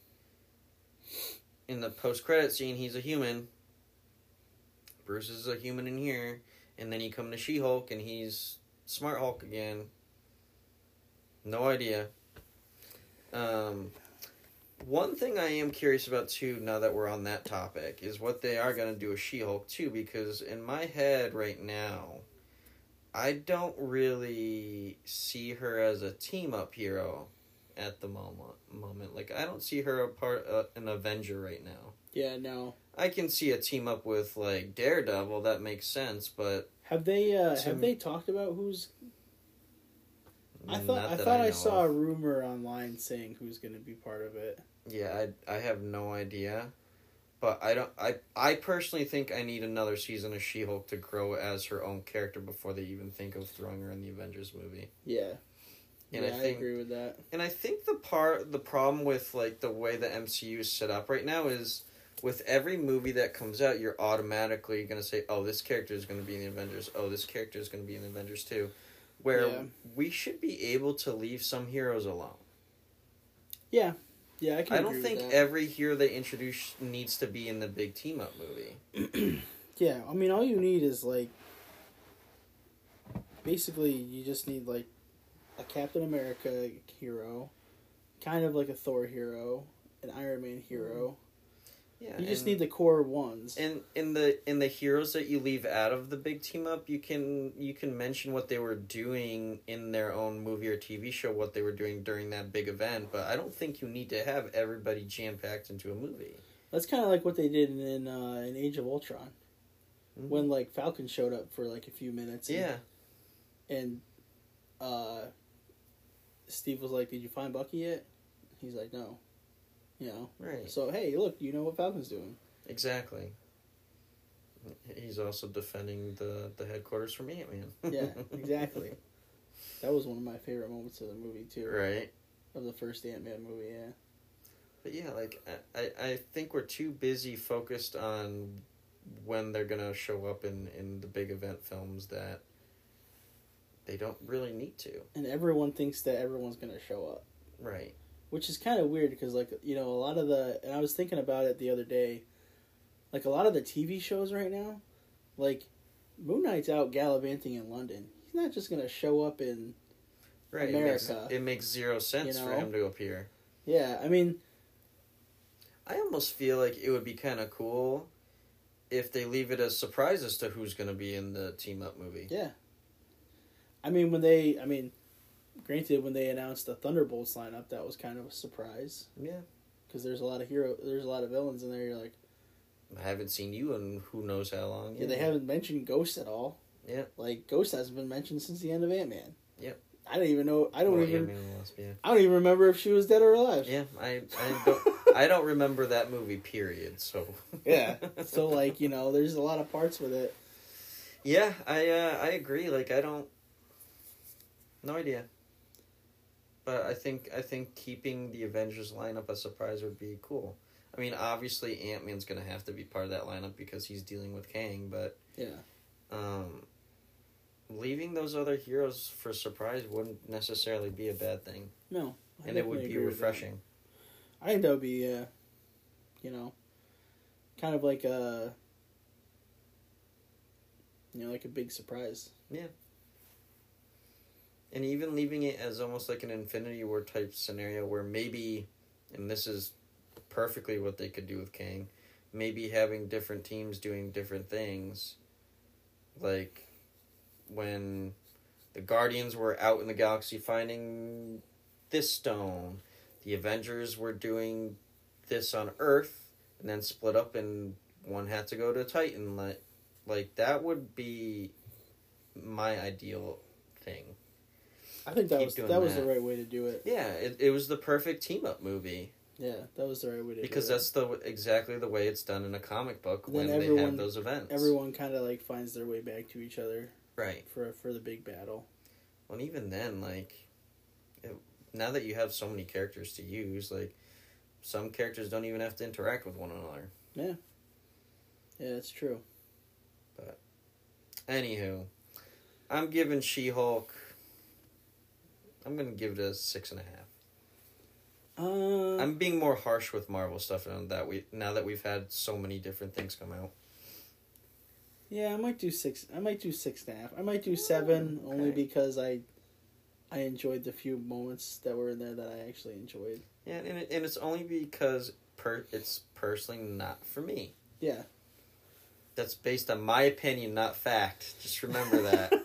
in the post credit scene, he's a human. Bruce is a human in here, and then you come to She Hulk and he's Smart Hulk again. No idea. Um, one thing I am curious about too, now that we're on that topic, is what they are going to do with She Hulk too, because in my head right now, I don't really see her as a team up hero at the moment. Moment, like I don't see her a part uh, an Avenger right now. Yeah, no. I can see a team up with like Daredevil. That makes sense, but Have they uh have they talked about who's I thought I thought I, know saw a rumor online saying who's going to be part of it. Yeah, I I have no idea, but I don't. I I personally think I need another season of She Hulk to grow as her own character before they even think of throwing her in the Avengers movie. Yeah. And yeah, I I, agree with that. And I think the part the problem with like the way the MCU is set up right now is with every movie that comes out, you're automatically gonna say, "Oh, this character is gonna be in the Avengers. Oh, this character is gonna be in the Avengers too." Where Yeah. we should be able to leave some heroes alone. Yeah. Yeah, I can I don't think every hero they introduce needs to be in the big team up movie. (clears throat) Yeah, I mean, all you need is like basically you just need like a Captain America hero, kind of like a Thor hero, an Iron Man hero. Yeah, You just need the core ones. And in the in the heroes that you leave out of the big team up, you can you can mention what they were doing in their own movie or TV show, what they were doing during that big event. But I don't think you need to have everybody jam packed into a movie. That's kind of like what they did in uh, in Age of Ultron Mhm. when like Falcon showed up for like a few minutes. And, Yeah, and uh, Steve was like, "Did you find Bucky yet?" He's like, "No." You know. right, So hey, look, you know what Falcon's doing. exactly. He's also defending the the headquarters from Ant Man. Yeah, (laughs) exactly. That was one of my favorite moments of the movie too. right. Of the first Ant Man movie, yeah. But yeah, like I, I think we're too busy focused on when they're gonna show up in in the big event films that they don't really need to. And everyone thinks that everyone's gonna show up, Right. Which is kind of weird because, like, you know, a lot of the and I was thinking about it the other day, like a lot of the TV shows right now, like Moon Knight's out gallivanting in London. He's not just gonna show up in. Right. America. It makes, it makes zero sense You for him to appear. Yeah, I mean, I almost feel like it would be kind of cool if they leave it as surprise as to who's gonna be in the team up movie. yeah. I mean, when they, I mean, granted, when they announced the Thunderbolts lineup, that was kind of a surprise Yeah. because there's a lot of hero, there's a lot of villains in there. You're like. I haven't seen you in who knows how long. Yeah, they haven't mentioned Ghost at all. Yeah. Like Ghost hasn't been mentioned since the end of Ant Man. Yep. I don't even know. I don't Well, even. Ant-Man and the Wasp, yeah. I don't even remember if she was dead or alive. Yeah, I I don't (laughs) I don't remember that movie. Period. So (laughs) Yeah. so (laughs) like you know, there's a lot of parts with it. yeah, I uh, I agree. Like I don't, no idea. But I think I think keeping the Avengers lineup a surprise would be cool. I mean, obviously Ant Man's gonna have to be part of that lineup because he's dealing with Kang. But Yeah. um, leaving those other heroes for surprise wouldn't necessarily be a bad thing, No. I and it would be agree with that. refreshing. I think that would be, uh, you know, kind of like a, you know, like a big surprise. And even leaving it as almost like an Infinity War type scenario where maybe, and this is perfectly what they could do with Kang, maybe having different teams doing different things, like when the Guardians were out in the galaxy finding this stone, the Avengers were doing this on Earth, and then split up, and one had to go to Titan. Like, like that would be my ideal thing. I think that was that was the right way to do it. Yeah, it, it was the perfect team up movie Yeah, that was the right way to because do it. Because that's the exactly the way it's done in a comic book when they everyone- have those events. everyone kind of like finds their way back to each other right. for for the big battle. Well, and even then, like it, now that you have so many characters to use, like some characters don't even have to interact with one another. Yeah. Yeah, it's true. But anywho, I'm giving She Hulk. I'm gonna give it a six and a half. Uh, I'm being more harsh with Marvel stuff now that we now that we've had so many different things come out. Yeah, I might do six. I might do six and a half. I might do seven only because I, I enjoyed the few moments that were in there that I actually enjoyed. Yeah, and it, and it's only because per it's personally not for me. Yeah. That's based on my opinion, not fact. Just remember that. (laughs)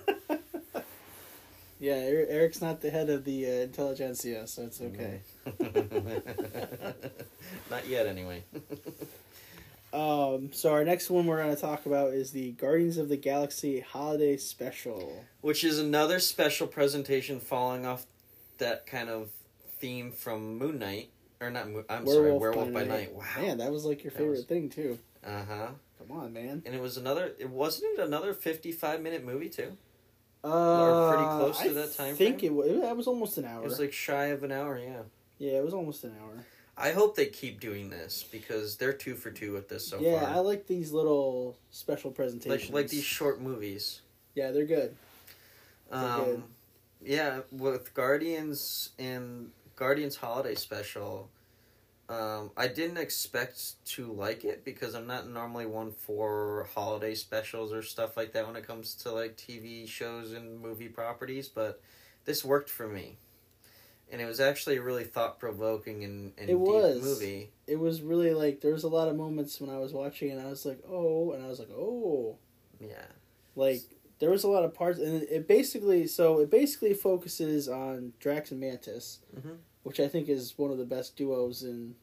Yeah, Er- Eric's not the head of the uh, intelligentsia, so it's okay. (laughs) not yet, anyway. (laughs) Um, so our next one we're going to talk about is the Guardians of the Galaxy Holiday Special. Which is another special presentation following off that kind of theme from Moon Knight. Or not Moon, I'm sorry, Werewolf by, Night. Wow. Man, that was like your That favorite was- thing too. Uh huh. Come on, man. And it was another. It wasn't it another fifty-five minute movie too. Uh, pretty close to I that time I think frame? it was. That was almost an hour. It was like shy of an hour. Yeah. yeah, it was almost an hour. I hope they keep doing this because they're two for two with this so yeah, far. Yeah, I like these little special presentations. like like these short movies. Yeah, they're good. They're good. Um, yeah, with Guardians and Guardians Holiday Special, um, I didn't expect to like it because I'm not normally one for holiday specials or stuff like that when it comes to like TV shows and movie properties, but this worked for me. And it was actually a really thought provoking and, and It deep was. movie. It was really like there was a lot of moments when I was watching and I was like, oh, and I was like, oh, Yeah. like there was a lot of parts, and it basically so it basically focuses on Drax and Mantis, Mhm. Which I think is one of the best duos in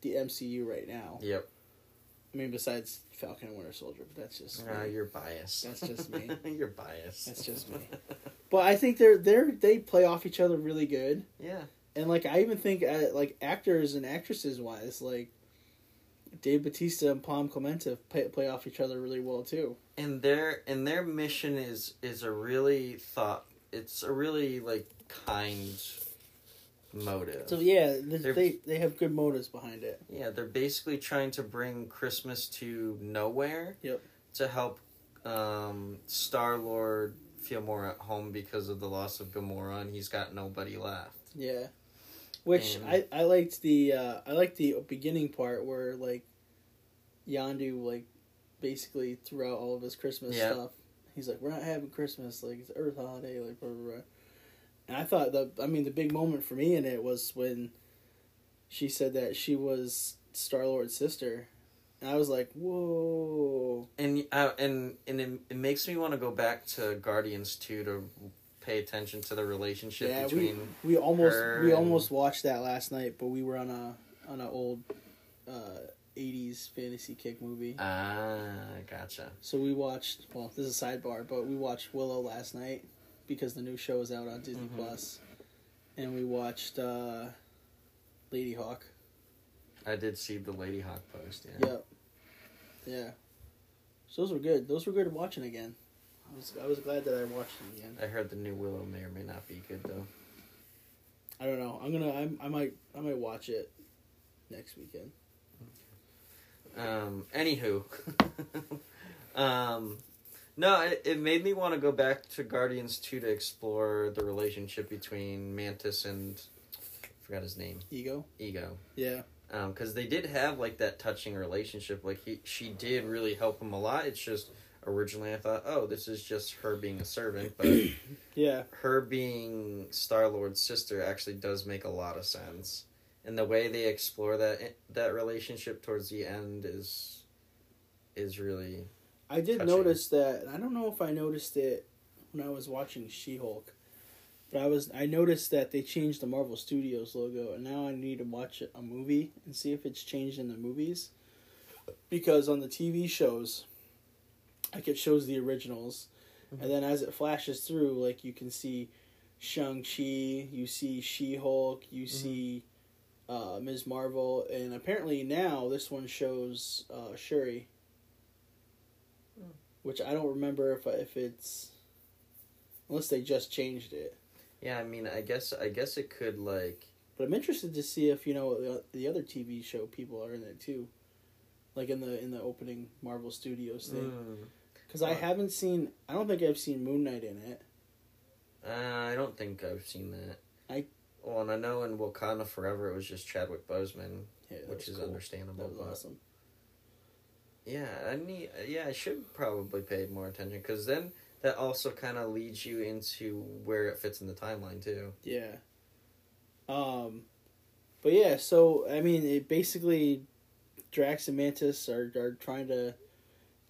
the MCU right now. Yep. I mean, besides Falcon and Winter Soldier, but that's just Ah, me. you're biased. That's just me. (laughs) you're biased. That's just me. (laughs) But I think they're they're they play off each other really good. yeah. And like I even think uh, like actors and actresses wise, like Dave Batista and Pom Klementieff play, play off each other really well too. and their and their mission is is a really thought it's a really like kind motive So yeah, They're- they they have good motives behind it. yeah they're basically trying to bring christmas to Knowhere Yep. to help um star lord feel more at home because of the loss of gamora and he's got nobody left Yeah. Which And- I I liked the uh, I liked the beginning part where like Yondu like basically throughout all of his Christmas Yeah. stuff, he's like, "We're not having Christmas, like it's Earth holiday, like blah blah." blah. And I thought the I mean the big moment for me in it was when she said that she was Star Lord's sister, and I was like, "Whoa!" and uh, and and it, it makes me want to go back to guardians 2 to pay attention to the relationship Yeah, between We almost her we and- almost watched that last night, but we were on a on an old uh, '80s fantasy kick movie. ah gotcha So we watched. Well, this is a sidebar, but we watched Willow last night because the new show is out on Disney Mhm. Plus, and we watched uh, Ladyhawke. I did see the Ladyhawke post. Yeah. Yep. Yeah. So those were good. Those were good watching again. I was I was glad that I watched them again. I heard the new Willow may or may not be good though. I don't know. I'm gonna. I'm, I might. I might watch it next weekend. Um. Anywho, (laughs) um, no, it, it made me want to go back to Guardians two to explore the relationship between Mantis and I forgot his name, Ego. Ego. Yeah. Um, because they did have like that touching relationship. Like he, she did really help him a lot. It's just originally I thought, oh, this is just her being a servant, but (coughs) Yeah. her being Star Lord's sister actually does make a lot of sense, and the way they explore that that relationship towards the end is is really I did touching. notice that. I don't know if I noticed it when I was watching She Hulk, but I was I noticed that they changed the Marvel Studios logo, and now I need to watch a movie and see if it's changed in the movies, because on the TV shows, like it shows the originals, Mhm. and then as it flashes through, like you can see Shang Chi, you see She Hulk, you see. Uh, Ms. Marvel, and apparently now this one shows uh, Shuri which I don't remember if if it's unless they just changed it. yeah. I mean, I guess I guess it could like But I'm interested to see if you know the, the other TV show people are in it too, like in the in the opening Marvel Studios thing. mm, Because I haven't seen, I don't think I've seen Moon Knight in it. uh, I don't think I've seen that. I- well, and I know in Wakanda Forever it was just Chadwick Boseman, Yeah, which is cool. understandable. That was but awesome. Yeah, I need. Yeah, I should probably pay more attention because then that also kind of leads you into where it fits in the timeline too. Yeah. Um, but yeah, so I mean, it basically Drax and Mantis are are trying to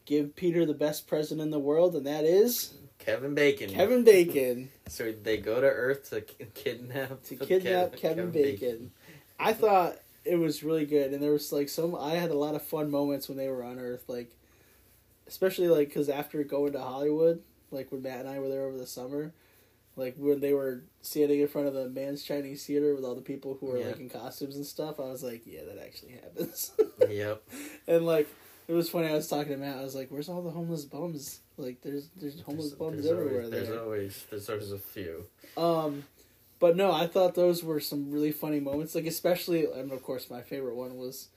give Peter the best present in the world, and that is Kevin Bacon. Kevin Bacon (laughs) So they go to Earth to kidnap to (laughs) kidnap Kevin, Bacon. I thought it was really good, and there was like some. I had a lot of fun moments when they were on Earth, like especially like because after going to Hollywood, like when Matt and I were there over the summer, like when they were standing in front of the Mann's Chinese Theater with all the people who were Yeah. like in costumes and stuff, I was like, yeah, that actually happens. (laughs) Yep. and like it was funny. I was talking to Matt. I was like, "Where's all the homeless bums? Like, there's there's homeless There's- bums there's everywhere always, there." There's always there's always a few. Um, but no, I thought those were some really funny moments. Like especially, and of course, my favorite one was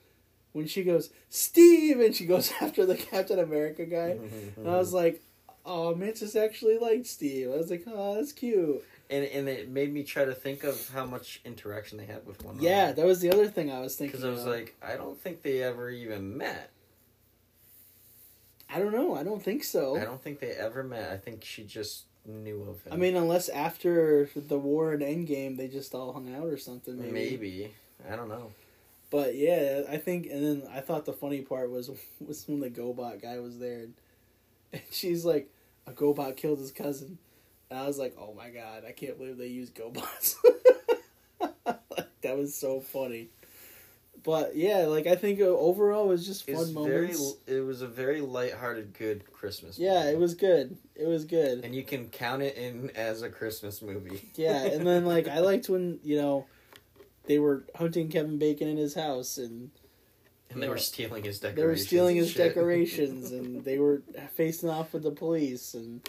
when she goes Steve, and she goes (laughs) after the Captain America guy, and I was (laughs) like, "Oh, Mantis actually liked Steve." I was like, "Oh, that's cute." and and it made me try to think of how much interaction they had with one another. Yeah, that was the other thing I was thinking. Because I was like, I don't think they ever even met. I don't know. I don't think so. I don't think they ever met. I think she just knew of him. I mean, unless after the war and Endgame, they just all hung out or something. Maybe. maybe. I don't know. But yeah, I think, and then I thought the funny part was (laughs) was when the GoBot guy was there, and, (laughs) and she's like, "A GoBot killed his cousin," and I was like, "Oh my god, I can't believe they used GoBots." (laughs) that was so funny. But yeah, like I think uh, overall it was just fun It's very. moments. It was a very lighthearted, good Christmas. Yeah, movie. it was good. It was good. And you can count it in as a Christmas movie. (laughs) Yeah, and then like I liked when you know they were hunting Kevin Bacon in his house and And they were stealing his decorations. they were stealing and his shit. decorations (laughs) and they were facing off with the police and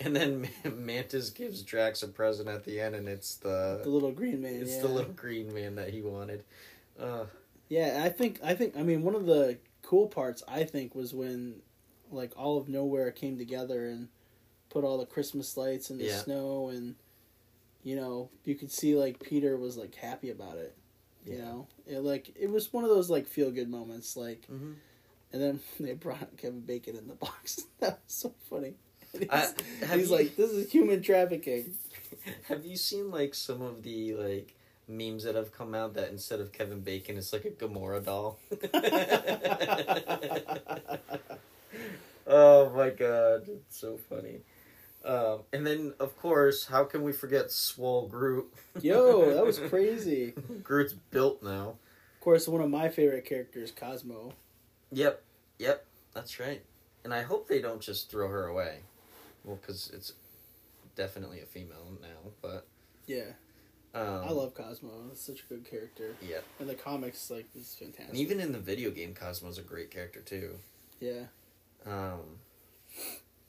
And then (laughs) Mantis gives Drax a present at the end, and it's the, the little green man. it's yeah. the little green man that he wanted. Uh, Yeah, I think I think I mean one of the cool parts I think was when like all of Knowhere came together and put all the Christmas lights in the Yeah. snow and you know you could see like Peter was like happy about it. You Yeah. know, it like it was one of those like feel good moments like mhm. And then (laughs) they brought Kevin Bacon in the box. (laughs) that was so funny. And (laughs) He's, I- he's you- like, "This is human trafficking." Have you seen like some of the like memes that have come out that instead of Kevin Bacon, it's like a Gamora doll? (laughs) oh my god, it's so funny. Um, and then, of course, how can we forget Swole Groot? Yo, that was crazy. (laughs) Groot's built now. Of course, one of my favorite characters, Cosmo. Yep, yep, that's right. And I hope they don't just throw her away. Well, because it's definitely a female now, but Yeah, um, I love Cosmo. It's such a good character. Yeah, And the comics, like, is fantastic. and even in the video game, Cosmo's a great character too. yeah, Um,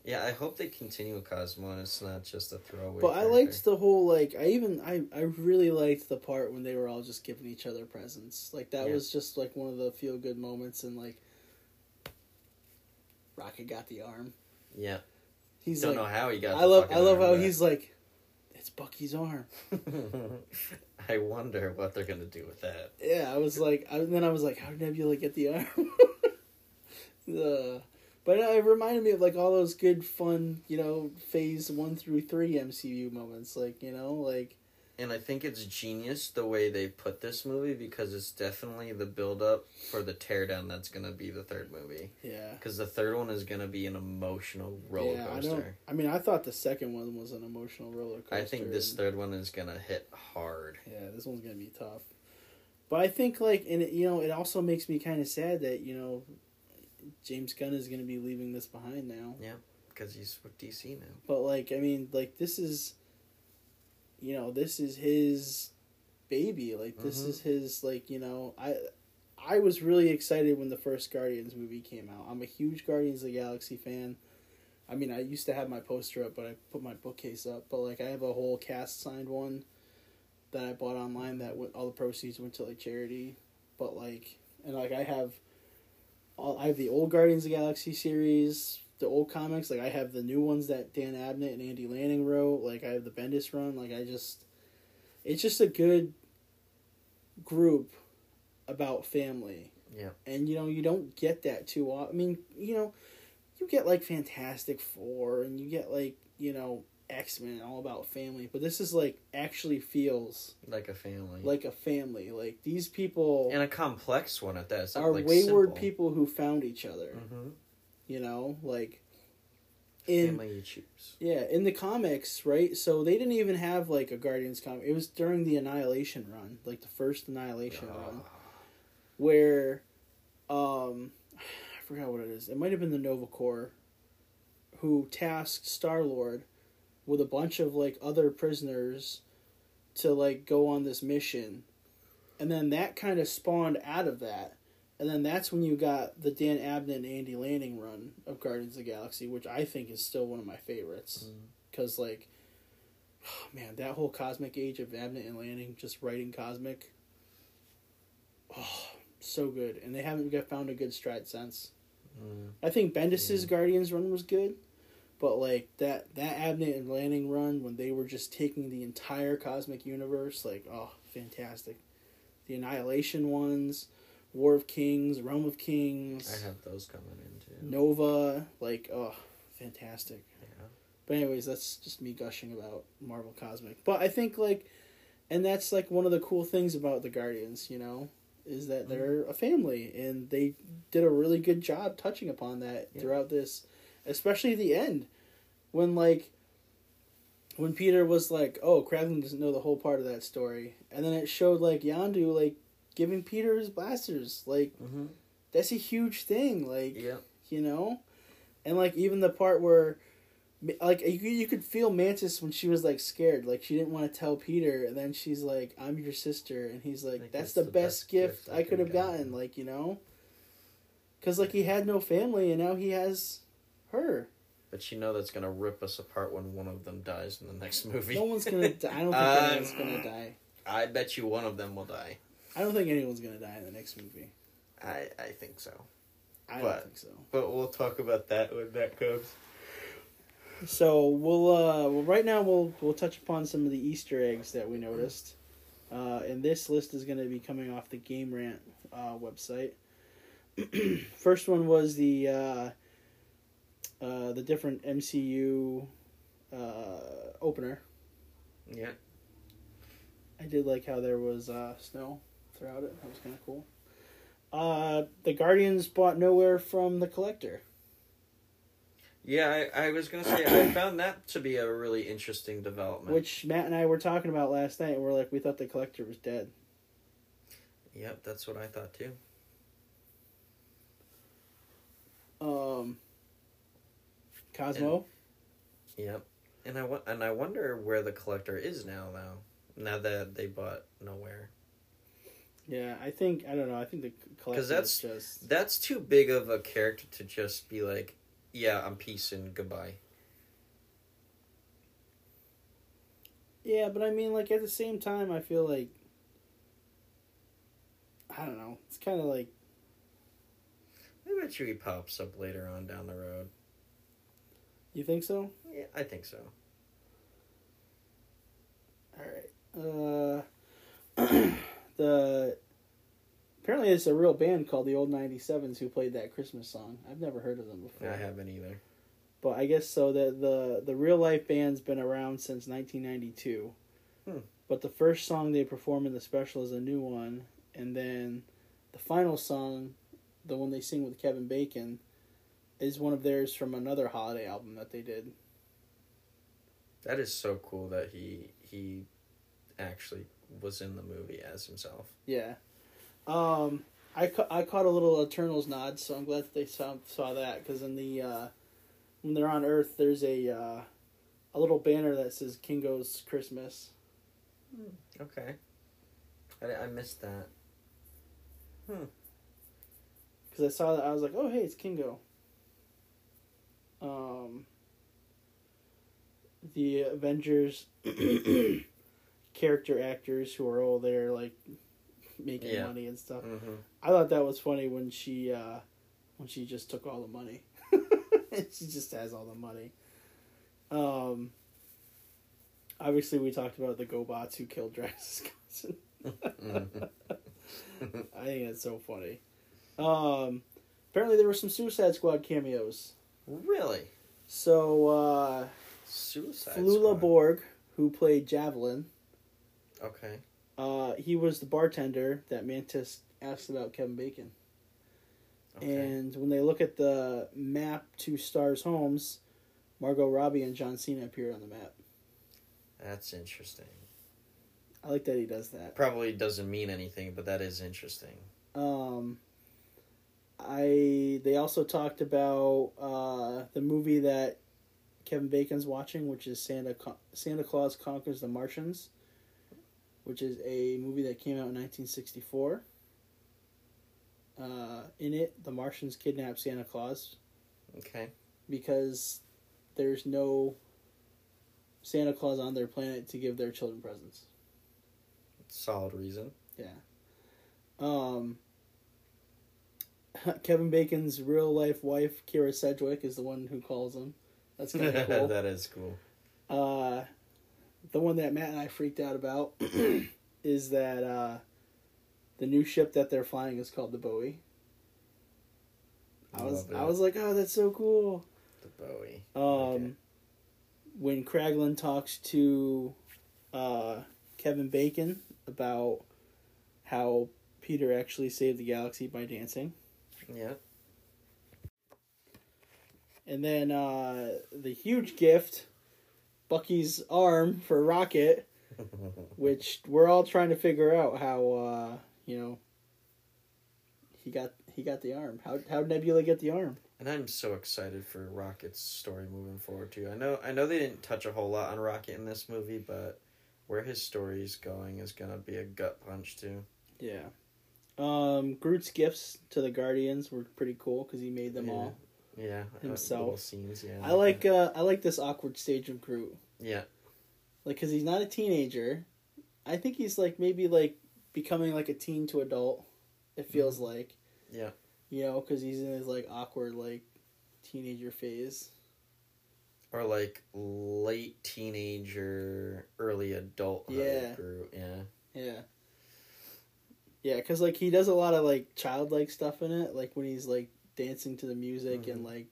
yeah, I hope they continue with Cosmo and it's not just a throwaway. but I liked the whole like. I even I I really liked the part when they were all just giving each other presents. Like that Yeah. was just like one of the feel good moments. And like, Rocket got the arm. Yeah, He's don't like, know how he got. I love I love how back. he's like, Bucky's arm. (laughs) I wonder what they're gonna do with that. Yeah, I was like, I, then I was like, how did Nebula get the arm? (laughs) uh, but it reminded me of like all those good, fun, you know, phase one through three MCU moments. Like, you know, like And I think it's genius the way they put this movie because it's definitely the build up for the teardown that's gonna be the third movie. yeah, Because the third one is gonna be an emotional roller yeah. I coaster. don't. I mean, I thought the second one was an emotional roller coaster. I think this third one is gonna hit hard. Yeah, this one's gonna be tough. But I think like, and it, you know, it also makes me kind of sad that you know, James Gunn is gonna be leaving this behind now. Yeah, because he's with DC now. But like, I mean, like this is, you know, this is his baby. Like this Mhm. is his like you know I. I was really excited when the first Guardians movie came out. I'm a huge Guardians of the Galaxy fan. I mean, I used to have my poster up, but I put my bookcase up. But like, I have a whole cast signed one that I bought online. That went, all the proceeds went to like charity. But like, and like, I have, all I have the old Guardians of the Galaxy series, the old comics. Like, I have the new ones that Dan Abnett and Andy Lanning wrote. Like, I have the Bendis run. Like, I just, it's just a good group about family Yeah. And you know, you don't get that too often. I mean, you know, you get like Fantastic Four and you get like, you know, X Men all about family, but this is like actually feels Like a family. like a family. Like these people and a complex one at that. It's are like, wayward simple. people who found each other. Mhm. You know, like in family you choose. yeah, in the comics, right? So they didn't even have like a Guardians comic. It was during the Annihilation run, like the first Annihilation run, Ah. where um (sighs) I forgot what it is. It might have been the Nova Corps who tasked Star Lord with a bunch of like other prisoners to like go on this mission. And then that kind of spawned out of that. And then that's when you got the Dan Abnett and Andy Lanning run of Guardians of the Galaxy, which I think is still one of my favorites. Mm. Because, like, oh, (sighs) man, that whole cosmic age of Abnett and Lanning just writing cosmic. Oh, (sighs) so good. And they haven't got found a good stride since. Mm. I think Bendis's Yeah. Guardians run was good, but like that that Abnett and Lanning run when they were just taking the entire cosmic universe, like oh, fantastic. The Annihilation ones, War of Kings, Realm of Kings, I have those coming in too. Nova, like oh, fantastic. Yeah. But anyways, that's just me gushing about Marvel Cosmic. But I think like, and that's like one of the cool things about the Guardians, you know, is that mm-hmm. they're a family, and they did a really good job touching upon that Yeah. throughout this, especially the end, when like. When Peter was like, "Oh, Kraglin doesn't know the whole part of that story," and then it showed like Yondu like giving Peter his blasters, like Mm-hmm. that's a huge thing, like Yeah. you know and like even the part where like you, you could feel mantis when she was like scared like she didn't want to tell peter and then she's like i'm your sister and he's like Like, that's the, the best, gift, gift i could have gotten gotten. like you know because like he had no family and now he has her But you know that's gonna rip us apart when one of them dies in the next (laughs) movie. no one's gonna die i don't think Um, (laughs) anyone's gonna die I bet you one of them will die. I don't think anyone's gonna die in the next movie I I think so. i But- don't think so But we'll talk about that when that comes. So we'll uh well right now we'll we'll touch upon some of the Easter eggs that we noticed. Uh and this list is gonna be coming off the Game Rant uh website. (clears throat) First one was the uh uh the different MCU uh opener. Yeah. I did like how there was uh snow throughout it. That was kinda cool. Uh the Guardians bought Knowhere from the collector. Yeah, I, I was gonna say I found that to be a really interesting development. Which Matt and I were talking about last night and we're like we thought the collector was dead. Yep, that's what I thought too. Um, Cosmo. Yep. And I and I wonder where the collector is now though. Now that they bought Knowhere. Yeah, I think I don't know. I think the because that's- is just That's too big of a character to just be like, yeah, I'm peace and goodbye. yeah, but I mean, like at the same time, I feel like I don't know. It's kind of like I bet you he pops up later on down the road. you think so. Yeah, I think so. All right. Uh, (clears throat) the apparently it's a real band called the Old 97s who played that Christmas song. I've never heard of them before. I haven't either. But I guess so. The the the real life band's been around since 1992. Hmm. But the first song they perform in the special is a new one, and then the final song, the one they sing with Kevin Bacon, is one of theirs from another holiday album that they did. That is so cool that he he actually was in the movie as himself. Yeah. Um, I, ca- I caught a little Eternals nod, so I'm glad that they saw saw that because in the uh, when they're on Earth, there's a uh, a little banner that says Kingo's Christmas. Okay. I, I missed that. Hmm. Because I saw that I was like, oh hey, it's Kingo. Um, the Avengers (clears throat) (coughs) character actors who are all there like making Yeah. money and stuff. Mm-hmm. I thought that was funny when she uh, when she just took all the money. (laughs) she just has all the money. Um, obviously, we talked about the GoBots who killed Drax (laughs) Wisconsin. (laughs) I think that's so funny. Um, apparently there were some Suicide Squad cameos. Really? So uh, Suicide Flula Squad. Borg, who played Javelin, Okay. uh, he was the bartender that Mantis asked about Kevin Bacon. Okay. And when they look at the map to Stars Homes, Margot Robbie and John Cena appeared on the map. That's interesting. I like that he does that. Probably doesn't mean anything, but that is interesting. Um, I they also talked about uh, the movie that Kevin Bacon's watching, which is Santa Santa Claus Conquers the Martians, which is a movie that came out in 1964. Uh, in it, the Martians kidnap Santa Claus Okay. because there's no Santa Claus on their planet to give their children presents. Solid reason. Yeah. Um, (laughs) Kevin Bacon's real life wife, Kyra Sedgwick, is the one who calls him. That's kind of (laughs) cool. that is cool. uh, the one that Matt and I freaked out about (clears throat) is that uh, the new ship that they're flying is called the Bowie. I was I was like, oh, that's so cool. The Bowie. Um, Okay. when Kraglin talks to uh, Kevin Bacon about how Peter actually saved the galaxy by dancing, Yeah. and then uh, the huge gift, Bucky's arm for Rocket, (laughs) which we're all trying to figure out how uh, you know he got he got the arm. How how Nebula get the arm? and I'm so excited for Rocket's story moving forward too. I know I know they didn't touch a whole lot on Rocket in this movie, but where his story's going is gonna be a gut punch too. Yeah. Um, Groot's gifts to the Guardians were pretty cool because he made them Yeah. all. Yeah. uh, Himself. little scenes. Yeah. I like uh, I like this awkward stage of Groot. Yeah. Like, cause he's not a teenager. I think he's like maybe like becoming like a teen to adult. It feels like. Yeah. You know, cause he's in his like awkward like teenager phase. Or like late teenager, early adulthood. Yeah. Groot. Yeah. Yeah. Yeah, cause like he does a lot of like childlike stuff in it, like when he's like dancing to the music and Mhm. like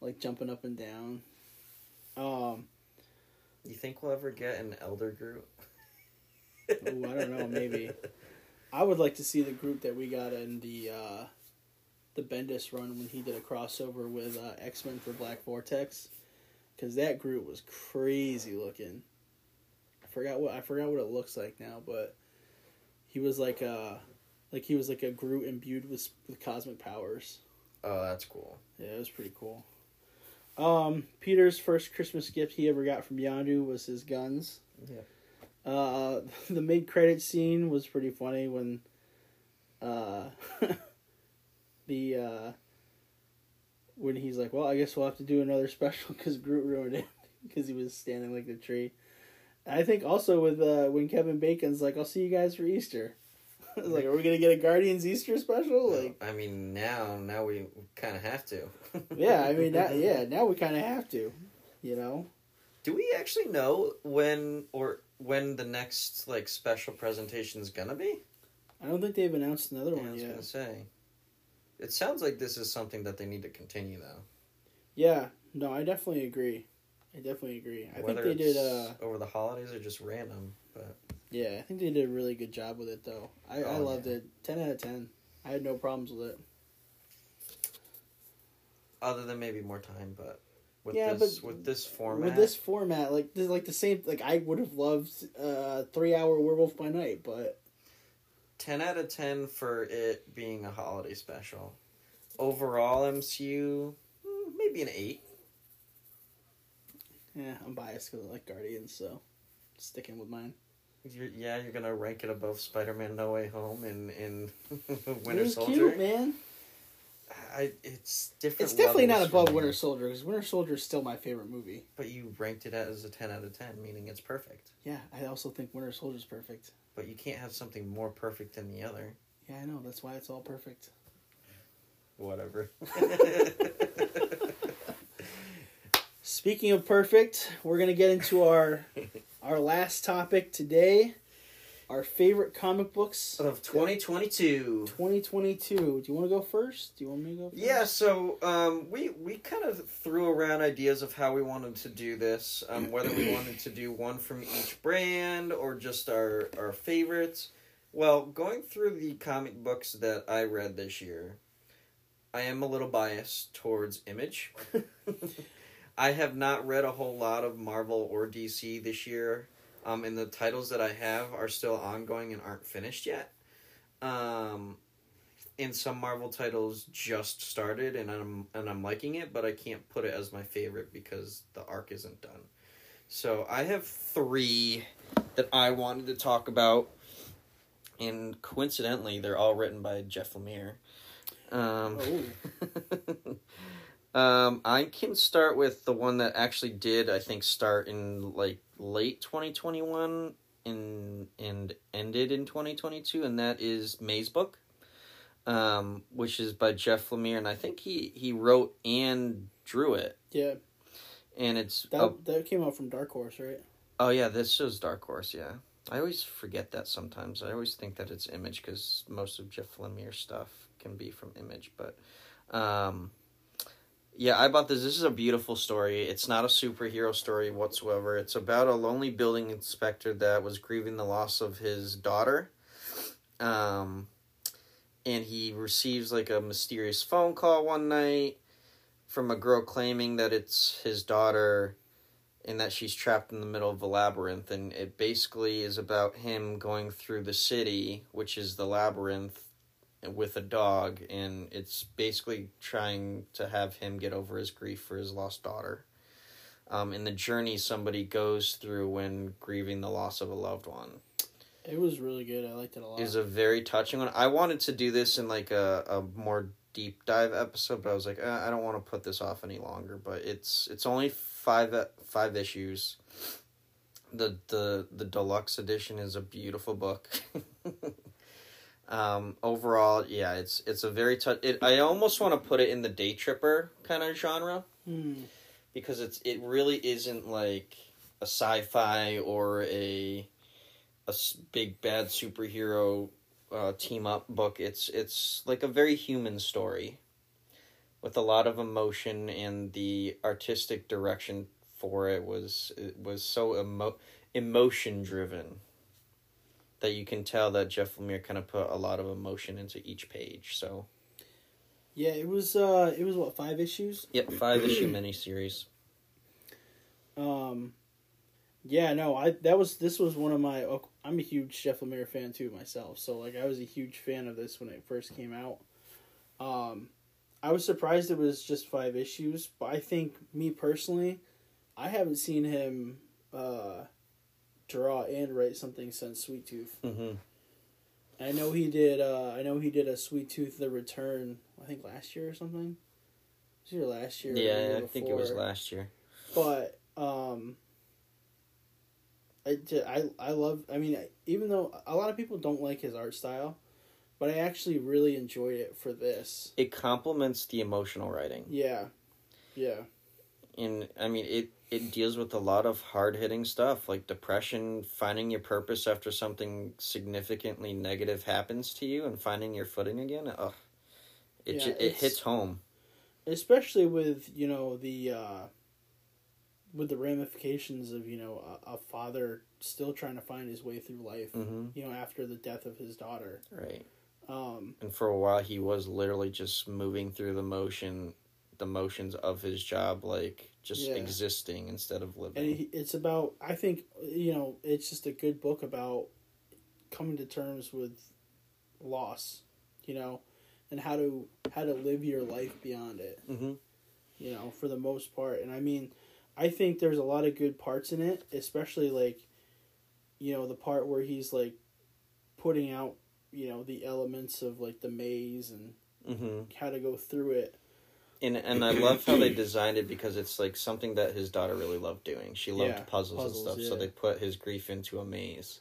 like jumping up and down. Um, You think we'll ever get an Elder Groot? Ooh, I don't know, maybe. (laughs) I would like to see the Groot that we got in the uh, the Bendis run when he did a crossover with uh, X Men for Black Vortex, because that Groot was crazy looking. I forgot what I forgot what it looks like now, but he was like a like he was like a Groot imbued with with cosmic powers. Oh, that's cool. Yeah, it was pretty cool. Um, Peter's first Christmas gift he ever got from Yondu was his guns. Yeah. Uh, (laughs) the mid credit scene was pretty funny when uh, (laughs) the uh, when he's like, "Well, I guess we'll have to do another (laughs) special because Groot ruined it because he was standing like the tree." I think also with uh, when Kevin Bacon's like, "I'll see you guys for Easter." (laughs) I like, "Are we gonna get a Guardians Easter special?" Like, I mean, now now we kind of have to. (laughs) yeah, I mean, that, yeah. (laughs) Now we kind of have to, you know. Do we actually know when or when the next like special presentation is gonna be? I don't think they've announced another Yeah, I one was yet. gonna say. It sounds like this is something that they need to continue though. Yeah, no, I definitely agree. I definitely agree. I Whether think they did. Uh, over the holidays or just random, but yeah, I think they did a really good job with it, though. I, I Oh, loved yeah. it. Ten out of ten. I had no problems with it. other than maybe more time, but with Yeah, this but with this format, With this format, like this, like the same. Like I would have loved uh, three hour Werewolf by Night, but ten out of ten for it being a holiday special. Overall MCU, mm, maybe an eight. yeah, I'm biased because I like Guardians, so sticking with mine. You're, yeah, you're gonna rank it above Spider-Man: No Way Home and in (laughs) Winter Soldier. cute, man. I, it's different. It's definitely not above Winter Soldier because Winter Soldier is still my favorite movie. But you ranked it as a ten out of ten, meaning it's perfect. Yeah, I also think Winter Soldier is perfect. But you can't have something more perfect than the other. Yeah, I know. That's why it's all perfect. Whatever. (laughs) Speaking of perfect, we're gonna get into our (laughs) our last topic today, our favorite comic books Of 2022. 2022. Do you want to go first? Do you want me to go first? Yeah, so um, we we kind of threw around ideas of how we wanted to do this, um, whether we wanted to do one from each brand or just our our favorites. Well, going through the comic books that I read this year, I am a little biased towards Image. (laughs) I have not read a whole lot of Marvel or DC this year, um, and the titles that I have are still ongoing and aren't finished yet. Um, and some Marvel titles just started and I'm and I'm liking it, but I can't put it as my favorite because the arc isn't done. So I have three that I wanted to talk about, and coincidentally, they're all written by Jeff Lemire. Um, (laughs) um, I can start with the one that actually did, I think, start in like late 2021 and and ended in 2022, and that is Mazebook um, which is by Jeff Lemire, and I think he he wrote and drew it. Yeah. And it's That that came out from Dark Horse, right? oh yeah, this is Dark Horse. Yeah, I always forget that sometimes. I always think that it's Image because most of Jeff Lemire stuff can be from Image, but um, yeah, I bought this. This is a beautiful story. It's not a superhero story whatsoever. It's about a lonely building inspector that was grieving the loss of his daughter. Um, and he receives like a mysterious phone call one night from a girl claiming that it's his daughter and that she's trapped in the middle of a labyrinth and it basically is about him going through the city which is the labyrinth with a dog and it's basically trying to have him get over his grief for his lost daughter um, in the journey somebody goes through when grieving the loss of a loved one It was really good. I liked it a lot. is a very touching one. I wanted to do this in like a, a more deep dive episode, but I was like, uh, I don't want to put this off any longer. But it's it's only five five issues. The the the deluxe edition is a beautiful book. (laughs) um, overall, yeah, it's it's a very touch. It I almost want to put it in the Daytripper kind of genre Hmm. because it's it really isn't like a sci-fi or a a big bad superhero uh, team up book. It's it's like a very human story with a lot of emotion and the artistic direction for it was it was so emo- emotion driven that you can tell that Jeff Lemire kind of put a lot of emotion into each page. So, Yeah, it was. Uh, it was what five issues. yep, five issue miniseries. Um, yeah, no, I that was this was one of my. I'm a huge Jeff Lemire fan too myself, so like I was a huge fan of this when it first came out. Um, I was surprised it was just five issues, but I think me personally, I haven't seen him uh, draw and write something since Sweet Tooth. Mm-hmm. I know he did. Uh, I know he did a Sweet Tooth: The Return. I think last year or something. Was it last year? or Yeah, I think it was last year. but um I, I, I love i mean even though a lot of people don't like his art style but i actually really enjoyed it for this It complements the emotional writing. yeah yeah and I mean it it deals with a lot of hard hitting stuff like depression, finding your purpose after something significantly negative happens to you, and finding your footing again. Ugh, it Yeah, ju- it hits home. especially with you know the uh with the ramifications of you know a, a father still trying to find his way through life hmm you know after the death of his daughter Right, um and for a while he was literally just moving through the motion, the motions of his job, like just Yeah. existing instead of living. and it's about i think you know it's just a good book about coming to terms with loss you know and how to how to live your life beyond it hmm you know for the most part and i mean i think there's a lot of good parts in it especially like you know the part where he's like putting out you know the elements of like the maze and hmm how to go through it And and I love how they designed it because it's like something that his daughter really loved doing. She loved Yeah, puzzles, puzzles, and stuff, so they put his grief into a maze.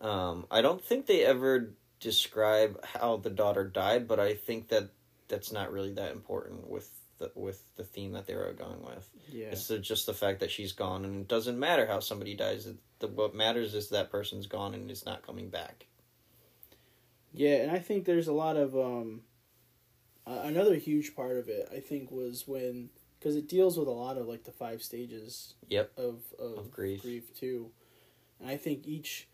Um, I don't think they ever describe how the daughter died, but I think that that's not really that important with the, with the theme that they were going with. Yeah. It's the, just the fact that she's gone, and it doesn't matter how somebody dies. It, the, what matters is that person's gone and is not coming back. Yeah, and I think there's a lot of um, uh, another huge part of it. I think was when because it deals with a lot of like the five stages. Yep. Of of, Of grief. grief too, and I think each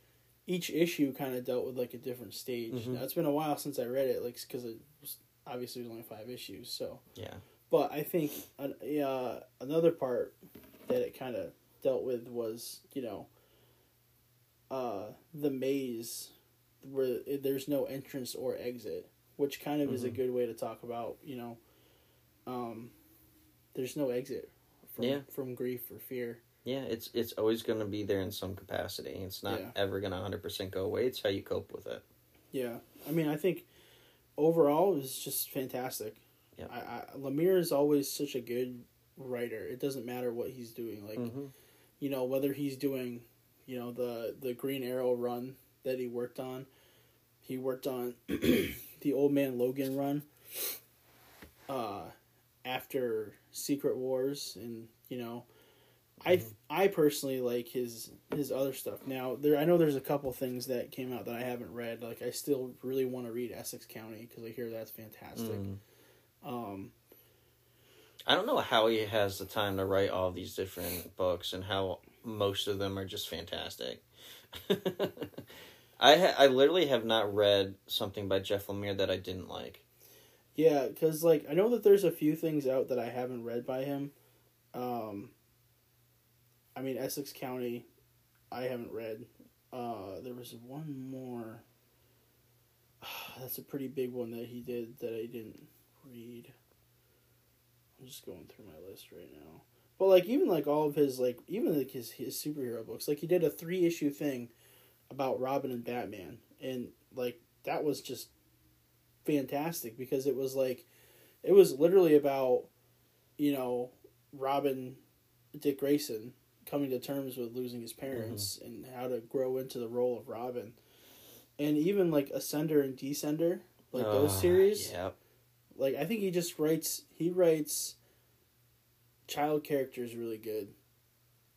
each issue kind of dealt with like a different stage. Mhm. Now it's been a while since I read it, like because it was obviously was only five issues. So, Yeah. but I think uh, uh, another part that it kind of dealt with was you know uh, the maze where there's no entrance or exit, which kind of is a Mhm. good way to talk about you know um, there's no exit from Yeah. from grief or fear. Yeah, it's it's always going to be there in some capacity. It's not Yeah. ever going to 100% go away. It's how you cope with it. Yeah, I mean, I think overall it was just fantastic. Yeah. I, I Lemire is always such a good writer. It doesn't matter what he's doing. Like, hmm you know, whether he's doing, you know, the the Green Arrow run that he worked on, he worked on (clears throat) the Old Man Logan run. Uh, after Secret Wars, and you know, I Mhm. I personally like his his other stuff. Now there, I know there's a couple things that came out that I haven't read. Like I still really want to read Essex County because I hear that's fantastic. Mm. Um, I don't know how he has the time to write all these different books and how most of them are just fantastic. (laughs) I ha- I literally have not read something by Jeff Lemire that I didn't like. Yeah, because like I know that there's a few things out that I haven't read by him. Um, I mean Essex County, I haven't read. Uh, there was one more. (sighs) That's a pretty big one that he did that I didn't read. I'm just going through my list right now. But like even like all of his like even like his his superhero books, like he did a three issue thing about Robin and Batman, and like that was just fantastic because it was like it was literally about you know Robin Dick Grayson coming to terms with losing his parents and how to grow into the role of Robin. And even like Ascender and Descender, like those Ah, series, Yep. like I think he just writes he writes child characters really good.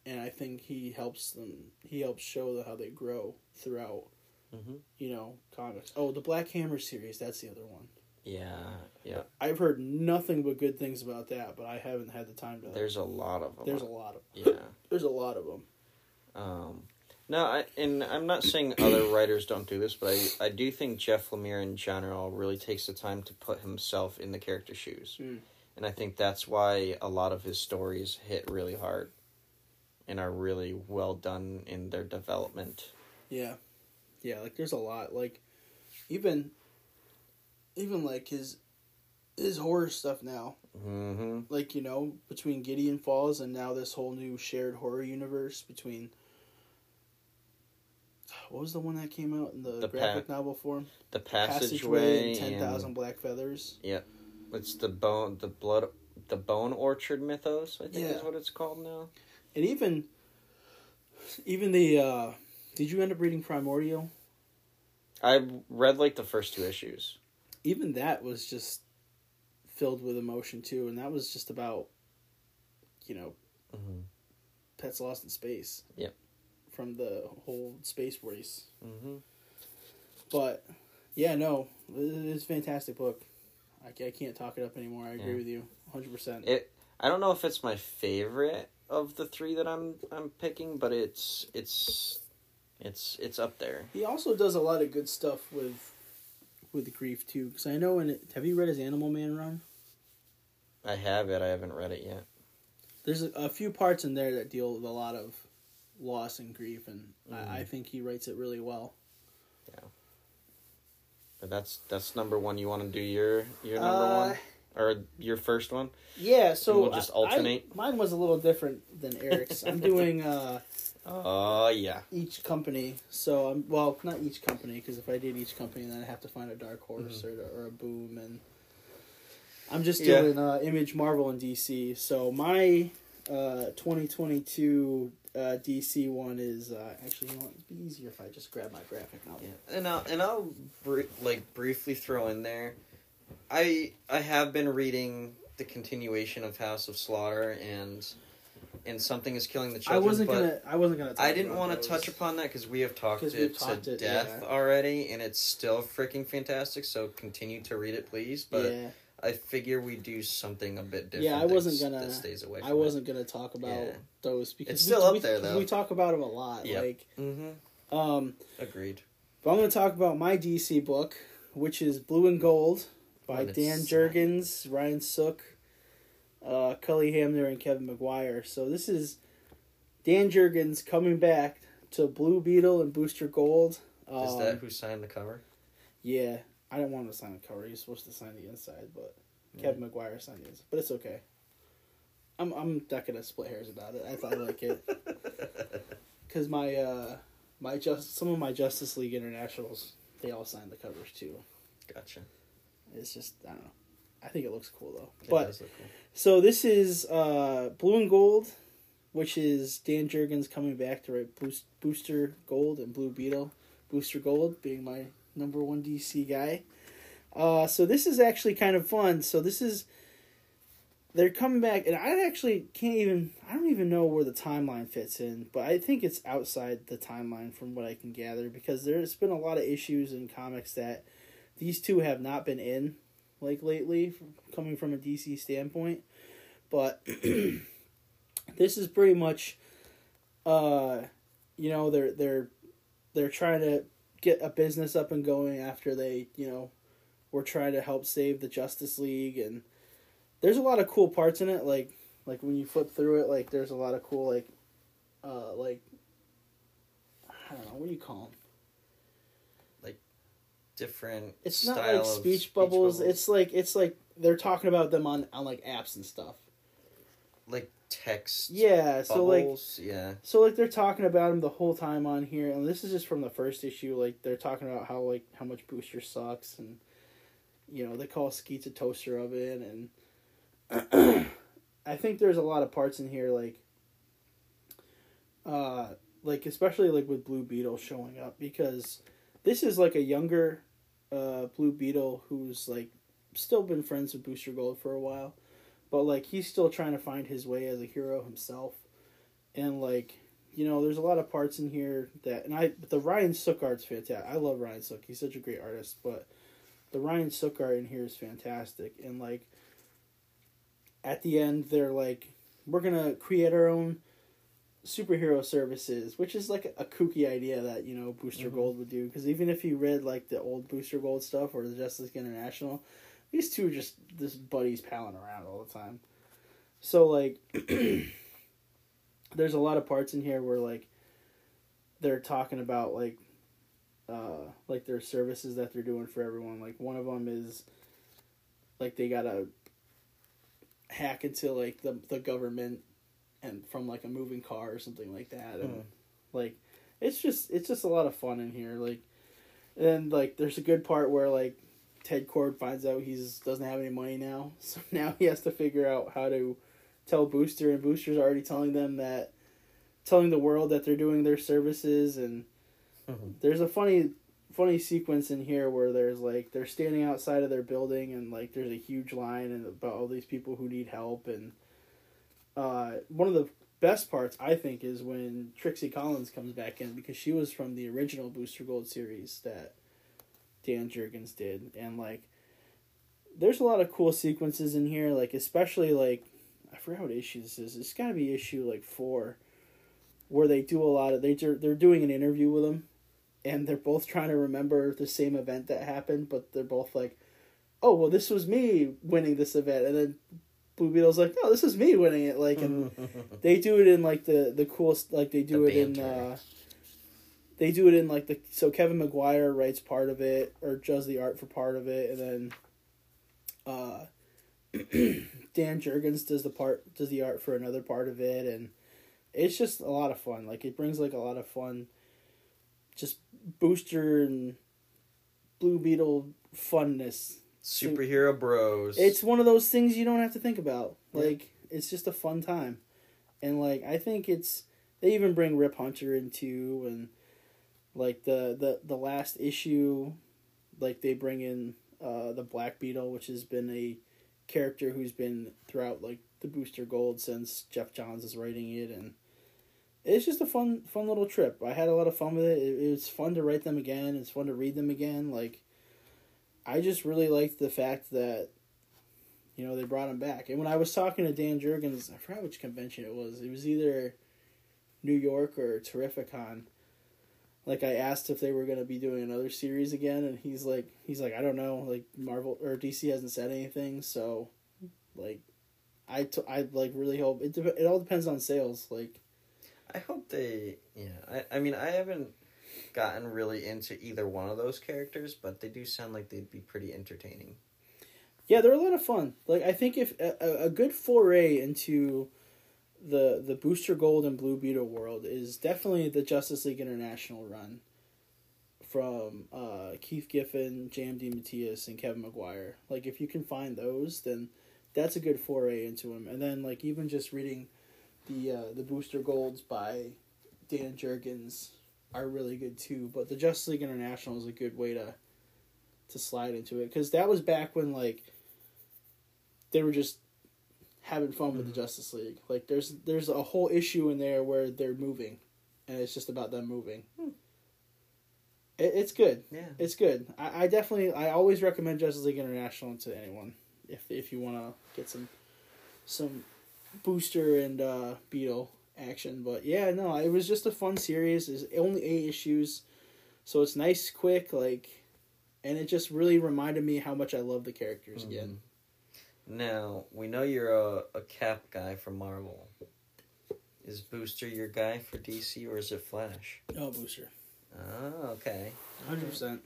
And I think he helps them he helps show how they grow throughout, hmm you know, comics. Oh, the Black Hammer series, that's the other one. Yeah. Yeah. I've heard nothing but good things about that, but I haven't had the time to. There's a lot of them. there's a lot of yeah. (laughs) there's a lot of them. Um, no, I and I'm not saying other writers don't do this, but I I do think Jeff Lemire in general really takes the time to put himself in the character shoes, Mm. and I think that's why a lot of his stories hit really hard, and are really well done in their development. Yeah, yeah. Like there's a lot. Like even even like his his horror stuff now. Mm-hmm. Like you know between Gideon Falls and now this whole new shared horror universe between. What was the one that came out in the, The graphic novel form? The Passageway, passageway, and Ten Thousand Black Feathers. Yeah. It's the bone, the blood, the bone orchard mythos. I think Yeah. is what it's called now. And even even the uh did you end up reading Primordial? I read like the first two issues. Even that was just filled with emotion too, and that was just about you know, Mm-hmm. pets lost in space. Yep. From the whole space race. Mm-hmm. But yeah, no, it's a fantastic book. I, I can't talk it up anymore. I agree Yeah. with you 100%. It. I don't know if it's my favorite of the three that I'm I'm picking, but it's it's it's it's up there. he also does a lot of good stuff with with grief too cuz I know in it, have you read his Animal Man run? I have it. I haven't read it yet. there's a, a few parts in there that deal with a lot of loss and grief, and Mhm. I, I think he writes it really well. Yeah. But that's that's number one. You want to do your your number Uh, one or your first one? Yeah, so we'll just alternate? I- mine was a little different than Eric's. I'm doing uh, (laughs) Oh yeah. each company. So I'm well, not each company because if I did each company, then I'd have to find a Dark Horse or, or a Boom, and I'm just Yeah. doing uh, Image, Marvel, and DC. So my uh, 2022 uh, DC one is uh, actually you know it'd be easier if I just grab my graphic novel. Yeah, and I'll and I'll br- like briefly throw in there. I I have been reading the continuation of House of Slaughter and and something is killing the children. I wasn't gonna. I wasn't gonna. Talk I didn't want to touch upon that because we have talked it we've to it, death yeah. already, and it's still freaking fantastic. So continue to read it, please. But yeah, I figure we do something a bit different. Yeah, I wasn't gonna- That stays away. I wasn't gonna talk about Yeah. those because It's we- still up we, there, though. We talk about them a lot. Yep. Like, Mm-hmm. um, Agreed. but I'm gonna talk about my DC book, which is Blue and Gold by Dan. Jurgens, Ryan Sook, uh, Cully Hamner, and Kevin Maguire. So this is Dan Jurgens coming back to Blue Beetle and Booster Gold. Um, Is that who signed the cover? Yeah, I didn't want him to sign the cover. He's supposed to sign the inside, but Kevin Maguire signed the inside. But it's okay. I'm I'm not gonna split hairs about it. I thought I like it (laughs) because my uh my just some of my Justice League internationals they all signed the covers too. Gotcha. It's just I don't know. I think it looks cool though. It but cool. so this is uh Blue and Gold, which is Dan Jurgens coming back to write Boost, Booster Gold and Blue Beetle. Booster Gold being my number one DC guy. Uh, so this is actually kind of fun. So this is they're coming back, and I actually can't even I don't even know where the timeline fits in, but I think it's outside the timeline from what I can gather because there's been a lot of issues in comics that these two have not been in like lately, coming from a DC standpoint. But (clears throat) this is pretty much, uh, you know, they're they're they're trying to get a business up and going after they, you know, were trying to help save the Justice League, and there's a lot of cool parts in it. Like like when you flip through it, like there's a lot of cool like, uh, like I don't know what do you call them. Different. It's not like of speech bubbles. It's like it's like they're talking about them on on like apps and stuff. like text. Yeah, so like yeah. so like they're talking about him the whole time on here, and this is just from the first issue. Like they're talking about how like how much Booster sucks, and you know they call Skeets a toaster oven, and (clears throat) I think there's a lot of parts in here like, uh, like especially like with Blue Beetle showing up because this is like a younger, uh, Blue Beetle who's like still been friends with Booster Gold for a while, but like he's still trying to find his way as a hero himself, and like you know there's a lot of parts in here that and I the Ryan Sook art's fantastic. I love Ryan Sook. He's such a great artist, but the Ryan Sook art in here is fantastic, and like at the end they're like we're gonna create our own superhero services, which is like a, kooky idea that you know Booster Mhm. Gold would do. Because even if you read like the old Booster Gold stuff or the Justice League International, these two are just this buddies palling around all the time. So like, (clears throat) there's a lot of parts in here where like they're talking about like uh like their services that they're doing for everyone. Like one of them is like they gotta hack into like the the government and from like a moving car or something like that and Hmm. like it's just it's just a lot of fun in here like and like there's a good part where like Ted Kord finds out he's doesn't have any money now (laughs) so now he has to figure out how to tell booster and booster's already telling them that telling the world that they're doing their services and Mhm. there's a funny funny sequence in here where there's like they're standing outside of their building and like there's a huge line and about all these people who need help and uh, one of the best parts I think is when Trixie Collins comes back in because she was from the original Booster Gold series that Dan Jurgens did. And like there's a lot of cool sequences in here like especially like I forgot what issue this is. It's got to be issue like 4 where they do a lot of they they're doing an interview with them and they're both trying to remember the same event that happened, but they're both like, "Oh, well, this was me winning this event," and then Blue Beetle's like, "No, this is me winning it." Like, and (laughs) they do it in like the the coolest, like they do The it in. uh They do it in like the so Kevin Maguire writes part of it or does the art for part of it, and then uh (clears throat) Dan Jurgens does the part does the art for another part of it, and it's just a lot of fun. Like it brings like a lot of fun, just booster and Blue Beetle funness. Superhero bros. It's one of those things you don't have to think about. Yeah. Like it's just a fun time, and like I think it's they even bring Rip Hunter into and like the the the last issue, like they bring in uh the Black Beetle, which has been a character who's been throughout like the Booster Gold since Geoff Johns is writing it, and it's just a fun fun little trip. I had a lot of fun with it. It, it was fun to write them again. It's fun to read them again. Like, I just really liked the fact that you know they brought him back. And when I was talking to Dan Jurgens, I forgot which convention it was. It was either New York or Terrificon like I asked if they were gonna be doing another series again, and he's like, he's like, I don't know, like Marvel or DC hasn't said anything, so like, I, t- I like really hope it. De- it all depends on sales. Like, I hope they. Yeah, I I mean I haven't gotten really into either one of those characters, but they do sound like they'd be pretty entertaining. yeah, they're a lot of fun. Like, I think if a, a good foray into the the Booster Gold and Blue Beetle world is definitely the Justice League International run from uh, Keith Giffen, J.M. DeMatteis, and Kevin Maguire. Like if you can find those, then that's a good foray into him. And then like even just reading the uh, the Booster Golds by Dan Jurgens are really good too. But the Justice League International is a good way to to slide into it because that was back when like they were just having fun with the Justice League. Like there's there's a whole issue in there where they're moving, and it's just about them moving. Hmm. It, it's good. Yeah. It's good. I, I definitely I always recommend Justice League International to anyone if if you want to get some some booster and uh, Beetle action. But yeah, no, it was just a fun series. It's only eight issues, so it's nice, quick, like, and it just really reminded me how much I love the characters again. Now we know you're a, a Cap guy from Marvel. Is Booster your guy for DC or is it Flash? Oh, booster, Oh, okay, hundred percent.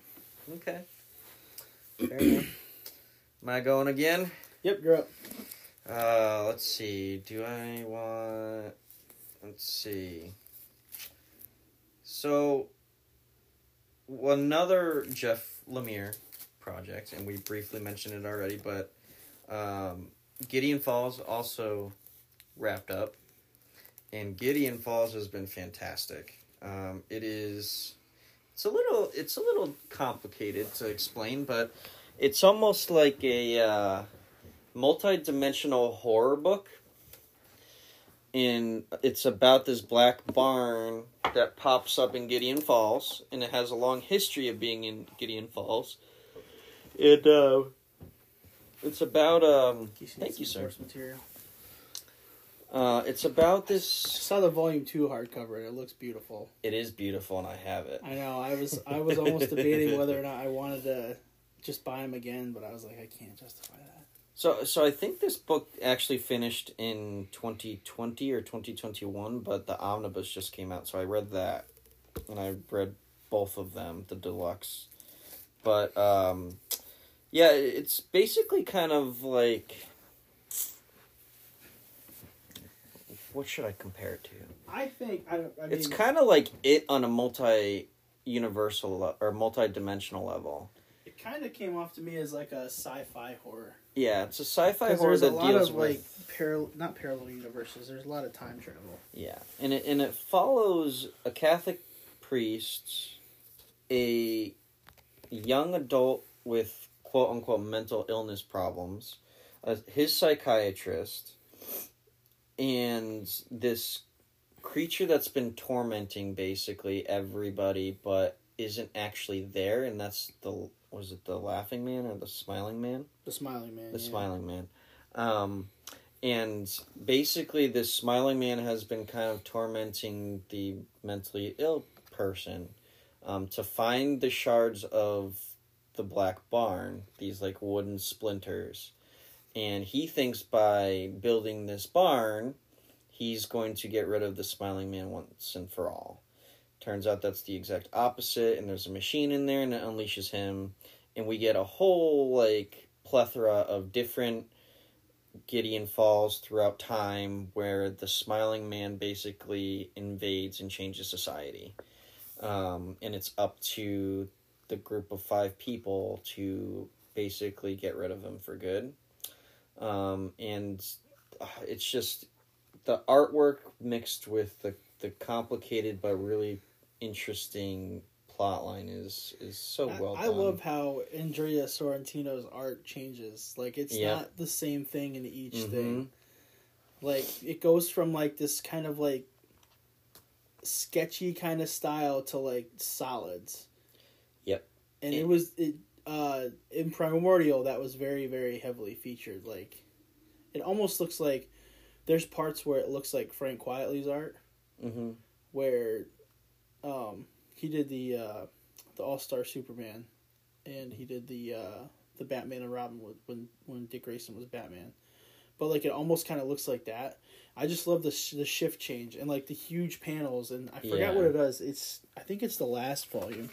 okay. Fair enough. Am I going again? Yep, you're up. Uh, let's see. Do I want? Let's see. So, another Jeff Lemire project, and we briefly mentioned it already, but um, Gideon Falls also wrapped up, and Gideon Falls has been fantastic. Um, it is. It's a little. It's a little complicated to explain, but it's almost like a. Uh, multi-dimensional horror book and it's about this black barn that pops up in Gideon Falls and it has a long history of being in Gideon Falls. It uh it's about um Thank you, sir. Material. uh it's about I this saw the volume two hardcover and it looks beautiful. it is beautiful and I have it. I know. I was I was almost (laughs) debating whether or not I wanted to just buy them again, but I was like, I can't justify that. So so I think this book actually finished in 2020 or 2021, but the omnibus just came out, so I read that, and I read both of them, the deluxe. But um, yeah, it's basically kind of like what should I compare it to? I think I, I mean, It's kind of like it on a multi universal le- or multi dimensional level. it kind of came off to me as like a sci-fi horror. Yeah, it's a sci-fi horror there's a that lot deals of with like parallel, not parallel universes. There's a lot of time travel. Yeah, and it and it follows a Catholic priest, a young adult with quote unquote mental illness problems, uh, his psychiatrist, and this creature that's been tormenting basically everybody, but isn't actually there, and that's the was it the laughing man or the smiling man? The Smiling Man. the yeah. smiling man um and basically this smiling man has been kind of tormenting the mentally ill person um to find the shards of the black barn these like wooden splinters and he thinks by building this barn he's going to get rid of the smiling man once and for all turns out that's the exact opposite and there's a machine in there and it unleashes him and we get a whole like plethora of different Gideon Falls throughout time where the smiling man basically invades and changes society. Um, and it's up to the group of five people to basically get rid of him for good. Um, and uh, it's just the artwork mixed with the, the complicated but really interesting plot line is is so well I love how Andrea Sorrentino's art changes. Like it's Yeah. not the same thing in each Mhm. thing. Like it goes from like this kind of like sketchy kind of style to like solids. Yep. And It- it was it uh in Primordial that was very very heavily featured like it almost looks like there's parts where it looks like Frank Quitely's art hmm where um he did the uh the All-Star Superman and he did the uh the Batman and Robin when when Dick Grayson was Batman. But like it almost kind of looks like that. I just love the sh- the shift change and like the huge panels and I forgot Yeah. what it does. It's I think it's the last volume.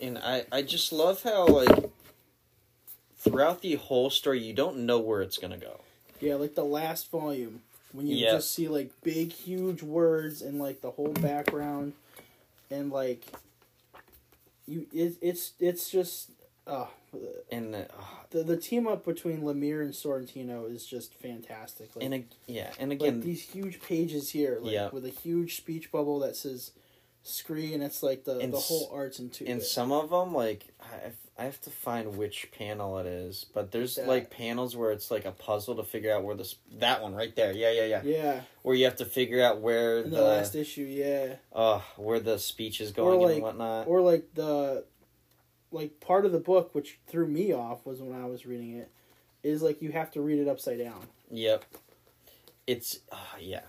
And I I just love how like throughout the whole story you don't know where it's gonna go. Yeah, like the last volume when you Yeah. just see like big huge words and like the whole background and like you it, it's it's just uh And uh, the the team up between Lemire and Sorrentino is just fantastic. Like, and ag- yeah, and like again, these huge pages here, like Yeah. with a huge speech bubble that says "scree" and it's like the And the whole arts into and it. some of them like I I have to find which panel it is, but there's like panels where it's like a puzzle to figure out where this that one right there, yeah, yeah, yeah, yeah, where you have to figure out where in the, the, last issue, yeah, uh where the speech is going like- and whatnot. or like the like part of the book which threw me off was when I was reading it is like you have to read it upside down. Yep. It's uh, yeah.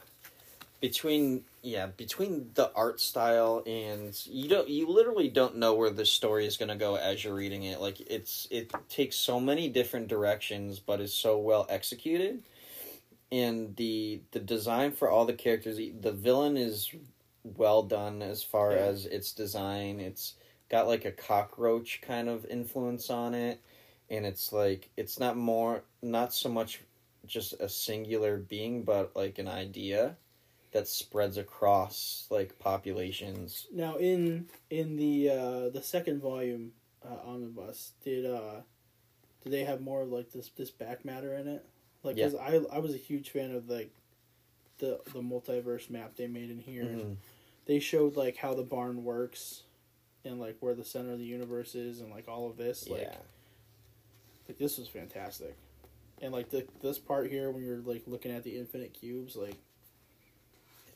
Between yeah, between the art style and you don't you literally don't know where the story is going to go as you're reading it. Like it's it takes so many different directions but is so well executed. And the the design for all the characters, the villain is well done as far Yeah. as its design. It's got like a cockroach kind of influence on it and it's like it's not more not so much just a singular being but like an idea that spreads across like populations Now in in the uh the second volume uh, omnibus did uh did they have more of like this this back matter in it? Like 'cause I I was a huge fan of like the the multiverse map they made in here. Mhm. They showed like how the barn works and like where the center of the universe is and like all of this like yeah like this was fantastic. And like the this part here when you're like looking at the infinite cubes like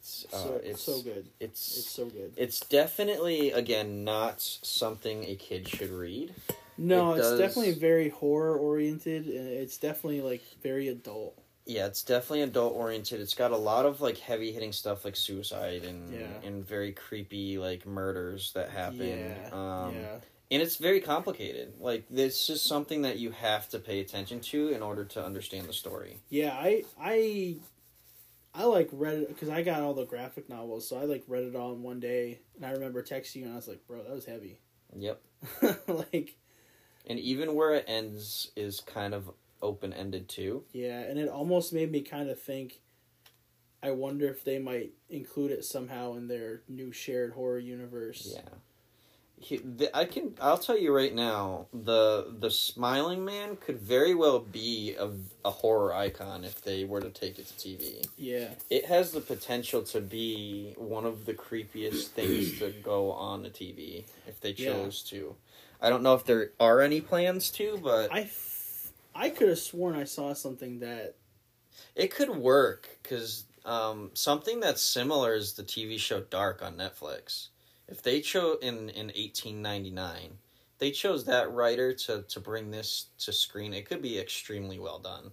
it's uh, so it's so good. it's It's so good. it's definitely again not something a kid should read No, It it's does- definitely very horror oriented, and it's definitely like very adult. yeah it's definitely adult oriented it's got a lot of like heavy hitting stuff like suicide and Yeah. and very creepy like murders that happen yeah, um yeah, and it's very complicated like this is something that you have to pay attention to in order to understand the story yeah. I I I like read it because I got all the graphic novels, so I like read it all in one day, and I remember texting you, and I was like, "Bro, that was heavy." yep (laughs) like, And even where it ends is kind of open ended too. yeah, and it almost made me kind of think. I wonder if they might include it somehow in their new shared horror universe. Yeah. He, the, I can. I'll tell you right now. The the Smiling Man could very well be a, a horror icon if they were to take it to TV. yeah, It has the potential to be one of the creepiest things to go on the TV if they chose to. I don't know if there are any plans to, but I, f- I could have sworn I saw something that it could work because um, something that's similar is the TV show Dark on Netflix. If they chose in in eighteen ninety nine, they chose that writer to to bring this to screen. It could be extremely well done,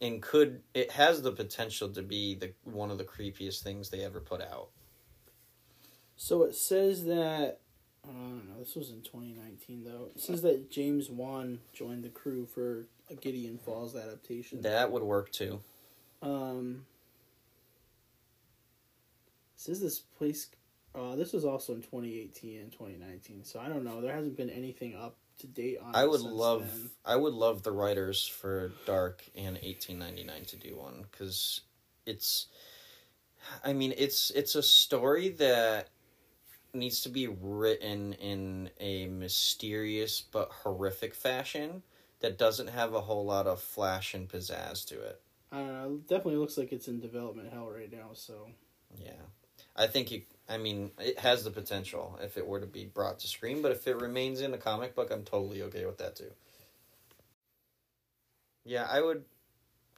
and could it has the potential to be the one of the creepiest things they ever put out. So it says that I don't know. This was in 2019 though. It says that James Wan joined the crew for a Gideon Falls adaptation. That would work too. Um, says this place. Uh, this was also in 2018 and 2019. So I don't know. There hasn't been anything up to date on. I would love then. I would love the writers for Dark and 1899 to do one cuz it's I mean it's it's a story that needs to be written in a mysterious but horrific fashion that doesn't have a whole lot of flash and pizzazz to it. I don't know. It definitely looks like it's in development hell right now. So Yeah. I think it. I mean, it has the potential if it were to be brought to screen, but if it remains in a comic book, I'm totally okay with that too. Yeah, I would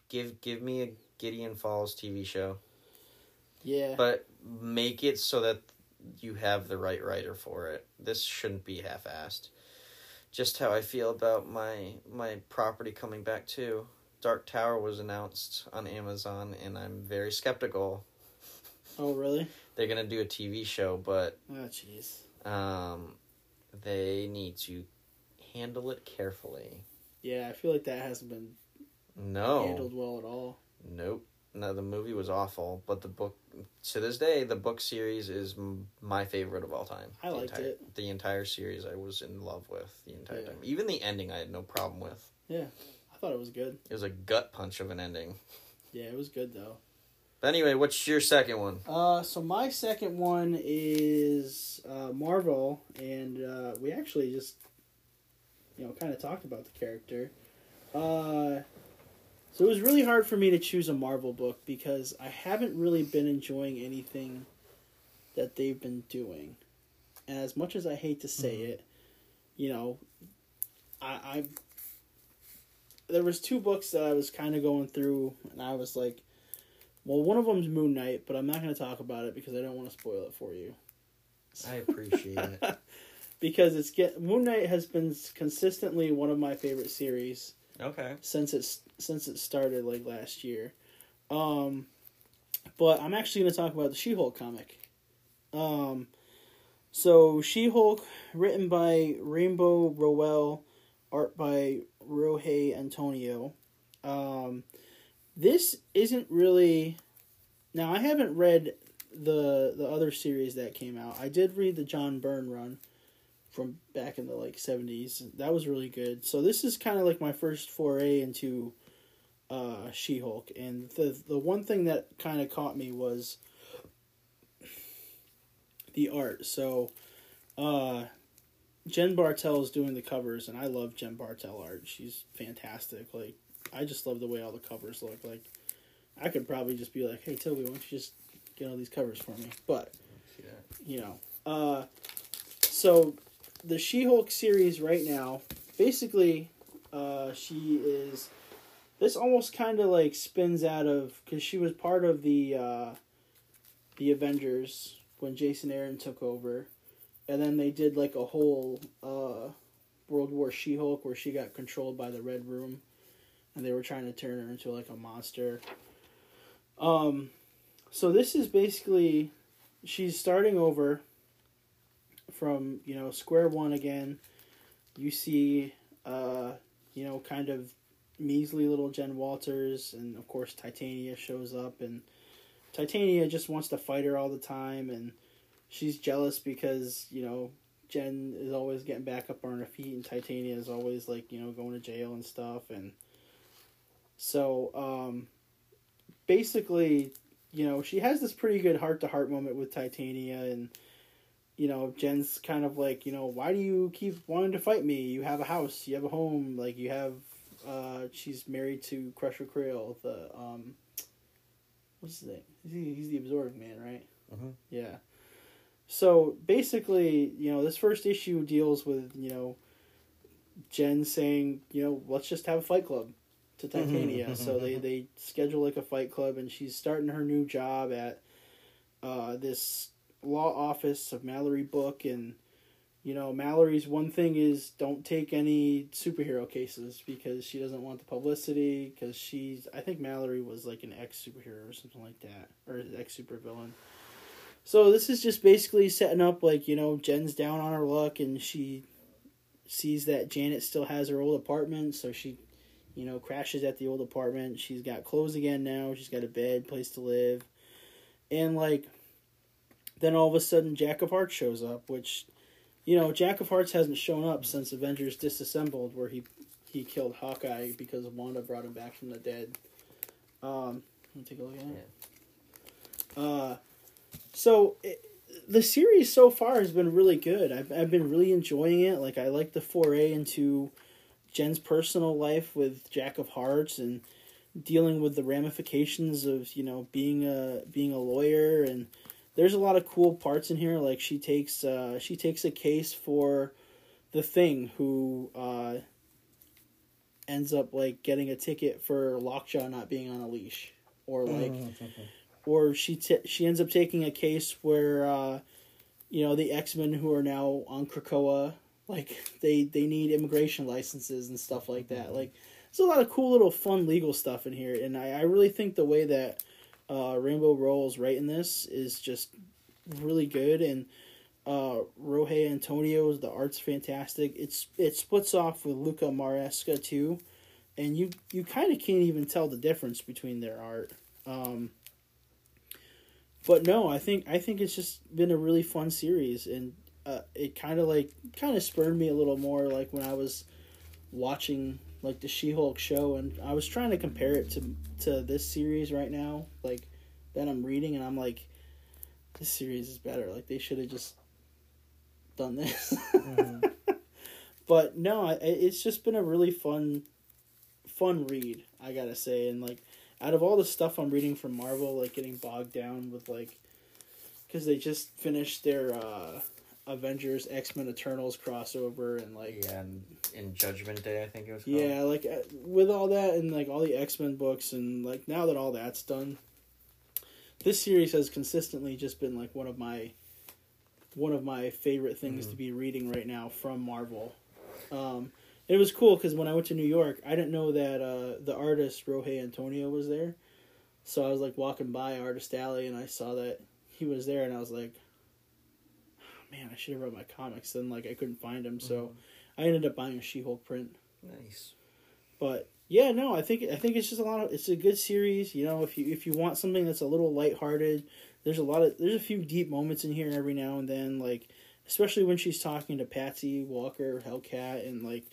give give me a Gideon Falls TV show, Yeah. but make it so that you have the right writer for it. This shouldn't be half-assed. Just how I feel about my my property coming back too. Dark Tower was announced on Amazon, and I'm very skeptical. Oh really? They're gonna do a TV show, but Oh jeez. um, they need to handle it carefully. Yeah, I feel like that hasn't been No, handled well at all. nope. No, the movie was awful, but the book to this day, the book series is m- my favorite of all time. I the liked entire, it. The entire series, I was in love with the entire Yeah. time. Even the ending, I had no problem with. Yeah, I thought it was good. It was a gut punch of an ending. (laughs) Yeah, it was good though. But anyway, what's your second one? Uh, so my second one is uh, Marvel, and uh, we actually just, you know, kind of talked about the character. Uh, so it was really hard for me to choose a Marvel book because I haven't really been enjoying anything that they've been doing. And as much as I hate to say Mhm. it, you know, I, I there was two books that I was kind of going through, and I was like, well, one of them's Moon Knight, but I'm not going to talk about it because I don't want to spoil it for you. I appreciate it. (laughs) because it's get Moon Knight has been consistently one of my favorite series Okay. since it's since it started like last year. Um, but I'm actually going to talk about the She-Hulk comic. Um, so She-Hulk, written by Rainbow Rowell, art by Roge Antonio. Um, this isn't really. Now I haven't read the the other series that came out. I did read the John Byrne run from back in the like 70s. That was really good. So this is kind of like my first foray into uh She-Hulk and the the one thing that kind of caught me was the art. So uh Jen Bartel is doing the covers and I love Jen Bartel art. She's fantastic. Like I just love the way all the covers look. Like I could probably just be like, "Hey Toby, why don't you just get all these covers for me?" But you know. Uh, so the She-Hulk series right now, basically, uh, she is. This almost kind of like spins out of because she was part of the uh, the Avengers when Jason Aaron took over, and then they did like a whole uh, World War She-Hulk where she got controlled by the Red Room, and they were trying to turn her into like a monster. Um, so this is basically she's starting over from you know square one again. You see, uh, you know, kind of measly little Jen Walters, and of course Titania shows up, and Titania just wants to fight her all the time, and she's jealous because you know Jen is always getting back up on her feet, and Titania is always like you know going to jail and stuff, and so um, basically, you know, she has this pretty good heart to heart moment with Titania, and you know, Jen's kind of like, you know, why do you keep wanting to fight me? You have a house, you have a home, like you have. Uh, she's married to Crusher Creel, the um, what's his name? He's the, he's the Absorbing Man, right? Mhm. Yeah. So basically, you know, this first issue deals with you know, Jen saying, you know, let's just have a fight club to Titania. so they they schedule like a fight club, and she's starting her new job at uh, this law office of Mallory Book, and you know Mallory's one thing is don't take any superhero cases because she doesn't want the publicity. Because she's, I think Mallory was like an ex superhero or something like that, or ex supervillain. So this is just basically setting up like you know Jen's down on her luck, and she sees that Janet still has her old apartment, so she you know, crashes at the old apartment. She's got clothes again now. She's got a bed, place to live. And, like, then all of a sudden, Jack of Hearts shows up, which, you know, Jack of Hearts hasn't shown up since Avengers Disassembled, where he he killed Hawkeye because Wanda brought him back from the dead. Um, let me take a look at it. Uh, so it, the series so far has been really good. I've I've been really enjoying it. Like I like the foray into Jen's personal life with Jack of Hearts and dealing with the ramifications of you know being a being a lawyer. And there's a lot of cool parts in here. Like she takes uh, she takes a case for the thing who uh, ends up like getting a ticket for Lockjaw not being on a leash, or like, or she t- she ends up taking a case where uh, you know the X Men who are now on Krakoa, like they they need immigration licenses and stuff like that. Like there's a lot of cool little fun legal stuff in here, and I, I really think the way that uh, Rainbow Rowell's writing this is just really good and uh, Roge Antonio's the art's fantastic. It's it splits off with Luca Maresca too, and you you kind of can't even tell the difference between their art. Um, but no, I think I think it's just been a really fun series, and uh, it kind of like kind of spurred me a little more like when I was watching like the She-Hulk show, and I was trying to compare it to to this series right now, like that I'm reading, and I'm like, this series is better. Like they should have just done this. Mm-hmm. (laughs) but no, it's just been a really fun, fun read. I gotta say, and like out of all the stuff I'm reading from Marvel, like getting bogged down with like, because they just finished their uh, Avengers X Men Eternals crossover and like yeah, and in Judgment Day I think it was. Called. Yeah, like uh, with all that and like all the X Men books and like now that all that's done, this series has consistently just been like one of my one of my favorite things mm. to be reading right now from Marvel. Um, it was cool because when I went to New York, I didn't know that uh, the artist Roge Antonio was there. So I was like walking by Artist Alley and I saw that he was there, and I was like, "Man, I should have read my comics." Then like I couldn't find them, so mm. I ended up buying a She-Hulk print. Nice. But yeah, no, I think I think it's just a lot of it's a good series. You know, if you if you want something that's a little lighthearted, there's a lot of there's a few deep moments in here every now and then, like especially when she's talking to Patsy Walker, Hellcat, and like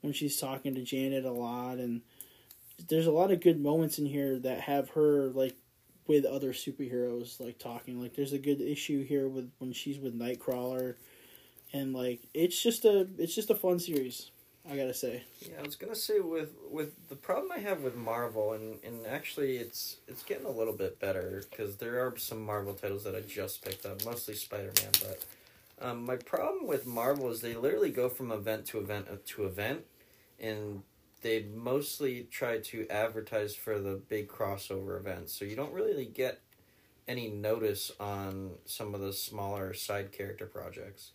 when she's talking to Janet a lot, and there's a lot of good moments in here that have her like with other superheroes like talking. Like there's a good issue here with when she's with Nightcrawler, and like it's just a it's just a fun series. I gotta say. Yeah, I was gonna say with with the problem I have with Marvel, and and actually it's it's getting a little bit better because there are some Marvel titles that I just picked up, mostly Spider Man. But um, my problem with Marvel is they literally go from event to event uh, to event, and they mostly try to advertise for the big crossover events, so you don't really get any notice on some of the smaller side character projects.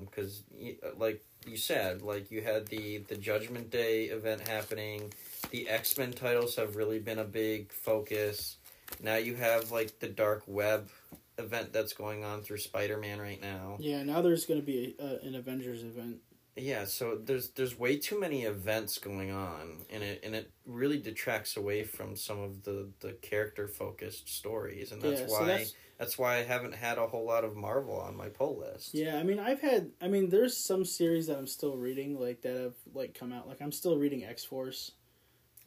Because um, like you said like you had the the judgment day event happening. The x-men titles have really been a big focus. Now you have like the dark web event that's going on through spider-man right now. Yeah now there's going to be a, an avengers event yeah so there's there's way too many events going on and it and it really detracts away from some of the the character focused stories and that's yeah, why so that's that's why I haven't had a whole lot of Marvel on my pull list. Yeah, I mean, I've had. I mean, there's some series that I'm still reading, like that have like come out. Like I'm still reading X Force.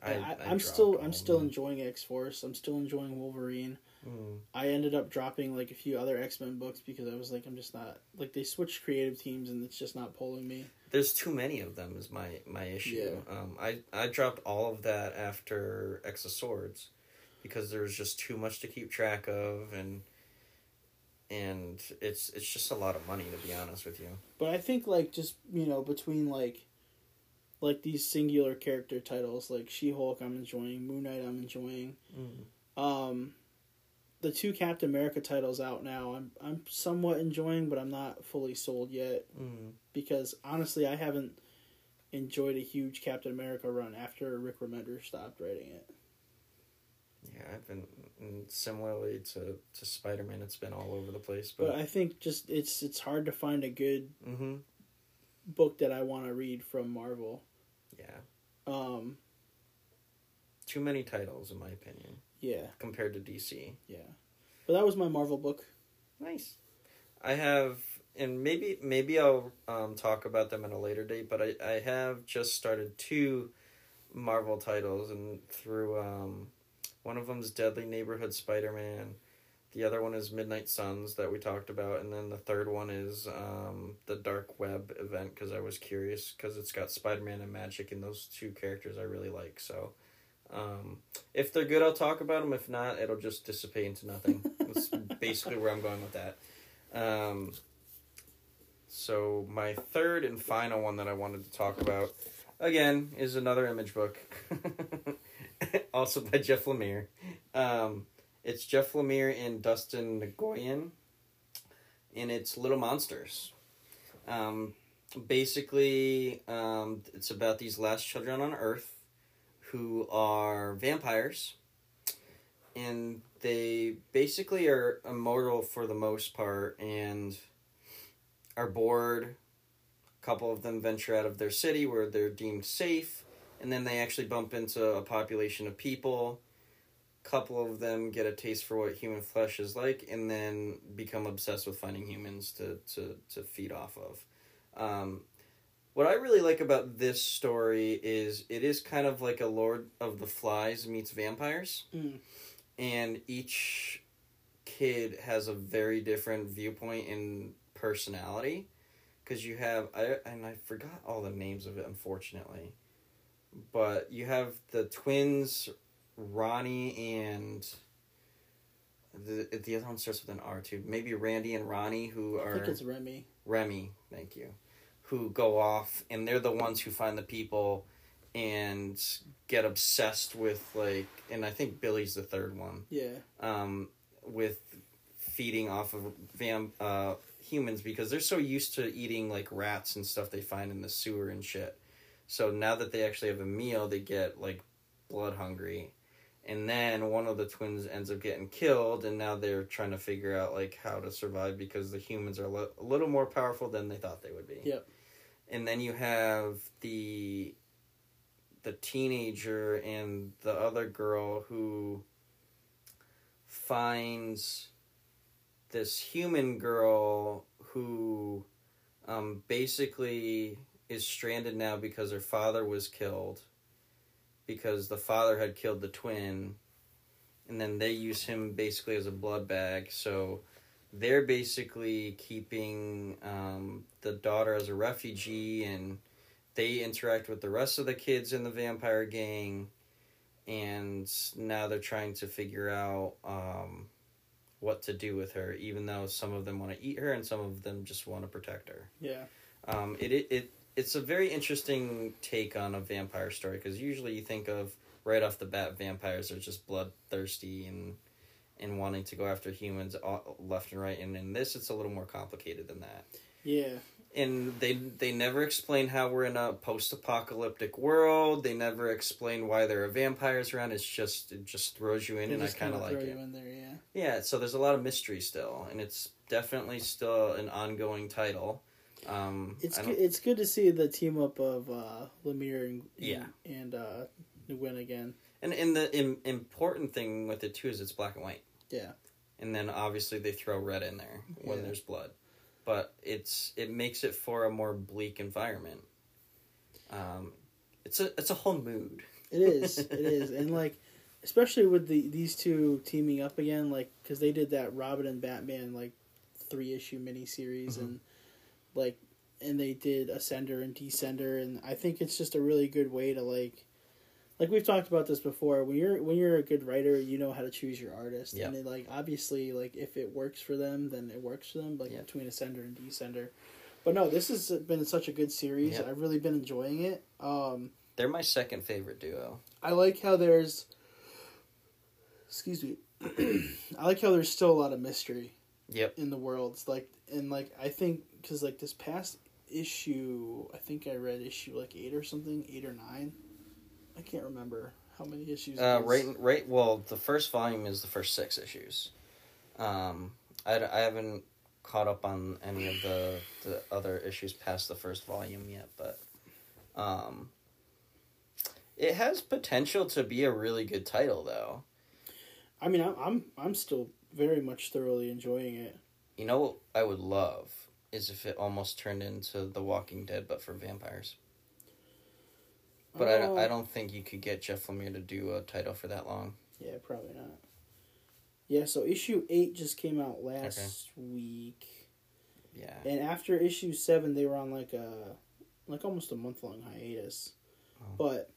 I, I, am still I'm still enjoying X Force. I'm still enjoying Wolverine. Mm. I ended up dropping like a few other X Men books because I was like, I'm just not like they switched creative teams and it's just not pulling me. There's too many of them is my my issue. Yeah. Um, I I dropped all of that after X of Swords because there was just too much to keep track of and and it's it's just a lot of money to be honest with you. But I think like just you know between like like these singular character titles like She Hulk I'm enjoying, Moon Knight I'm enjoying. Mm. Um, the two Captain America titles out now I'm I'm somewhat enjoying, but I'm not fully sold yet mm. because honestly I haven't enjoyed a huge Captain America run after Rick Remender stopped writing it. Yeah, I've been similarly to to Spider Man. It's been all over the place, but... but, I think just it's it's hard to find a good mm-hmm. book that I want to read from Marvel. Yeah. Um. Too many titles, in my opinion. Yeah. Compared to DC. Yeah, but that was my Marvel book. Nice. I have, and maybe maybe I'll um, talk about them at a later date. But I I have just started two Marvel titles, and through um, one of them is Deadly Neighborhood Spider Man. The other one is Midnight Suns that we talked about, and then the third one is um, the Dark Web event because I was curious because it's got Spider Man and Magik, and those two characters I really like. So, um, if they're good, I'll talk about them. If not, it'll just dissipate into nothing. (laughs) That's basically where I'm going with that. Um, so my third and final one that I wanted to talk about, again, is another image book, (laughs) also by Jeff Lemire. Um, it's Jeff Lemire and Dustin Nguyen, and it's Little Monsters. Um, basically, um, it's about these last children on Earth who are vampires, and they basically are immortal for the most part and are bored. A couple of them venture out of their city where they're deemed safe, and then they actually bump into a population of people. A couple of them get a taste for what human flesh is like, and then become obsessed with finding humans to, to, to feed off of. Um, what I really like about this story is it is kind of like a Lord of the Flies meets vampires. Mm. And each kid has a very different viewpoint and personality. Because you have, I, and I forgot all the names of it, unfortunately. But you have the twins, Ronnie and. The, the other one starts with an R too. Maybe Randy and Ronnie, who I are. think it's Remy. Remy, thank you, who go off and they're the ones who find the people and get obsessed with like and I think Billy's the third one. Yeah. Um with feeding off of vam uh humans because they're so used to eating like rats and stuff they find in the sewer and shit. So now that they actually have a meal, they get like blood hungry. And then one of the twins ends up getting killed, and now they're trying to figure out like how to survive because the humans are li- a little more powerful than they thought they would be. Yep. And then you have the the teenager and the other girl who finds this human girl who um, basically is stranded now because her father was killed because the father had killed the twin. And then they use him basically as a blood bag. So they're basically keeping um, the daughter as a refugee and they interact with the rest of the kids in the vampire gang and now they're trying to figure out um, what to do with her even though some of them want to eat her and some of them just want to protect her Yeah. um, it, it, it it's a very interesting take on a vampire story because usually you think of right off the bat vampires are just bloodthirsty and and wanting to go after humans left and right and in this it's a little more complicated than that Yeah. and they they never explain how we're in a post-apocalyptic world they never explain why there are vampires around it's just it just throws you in They and i kind of like it you in there. Yeah. yeah so there's a lot of mystery still and it's definitely still an ongoing title um It's good, it's good to see the team up of uh, Lemire and Yeah. and uh, Nguyen again. And and the Im- important thing with it too is it's black and white. Yeah. And then obviously they throw red in there when Yeah. there's blood, but it's it makes it for a more bleak environment. Um, it's a it's a whole mood. It is. (laughs) it is, and like, especially with the these two teaming up again, like because they did that Robin and Batman like three issue miniseries, Mhm. and like, and they did Ascender and Descender, and I think it's just a really good way to like. Like we've talked about this before, when you're when you're a good writer, you know how to choose your artist, Yeah. and like obviously, like if it works for them, then it works for them. Like Yeah. between Ascender and Descender, but no, this has been such a good series. Yeah. I've really been enjoying it. Um, They're my second favorite duo. I like how there's. Excuse me. (clears throat) I like how there's still a lot of mystery Yep. in the worlds. Like, and like, I think, because like this past issue, I think I read issue like eight or something, eight or nine. I can't remember how many issues. Uh, right, right. Well, the first volume is the first six issues. Um, I, I haven't caught up on any of the the other issues past the first volume yet, but um, it has potential to be a really good title, though. I mean, I'm, I'm, I'm still very much thoroughly enjoying it. You know what I would love is if it almost turned into The Walking Dead, but for vampires. But I, don't- I don't think you could get Jeff Lemire to do a title for that long. Yeah, probably not. Yeah, so issue eight just came out last week. Yeah. And after issue seven, they were on like a like almost a month long hiatus. Oh. But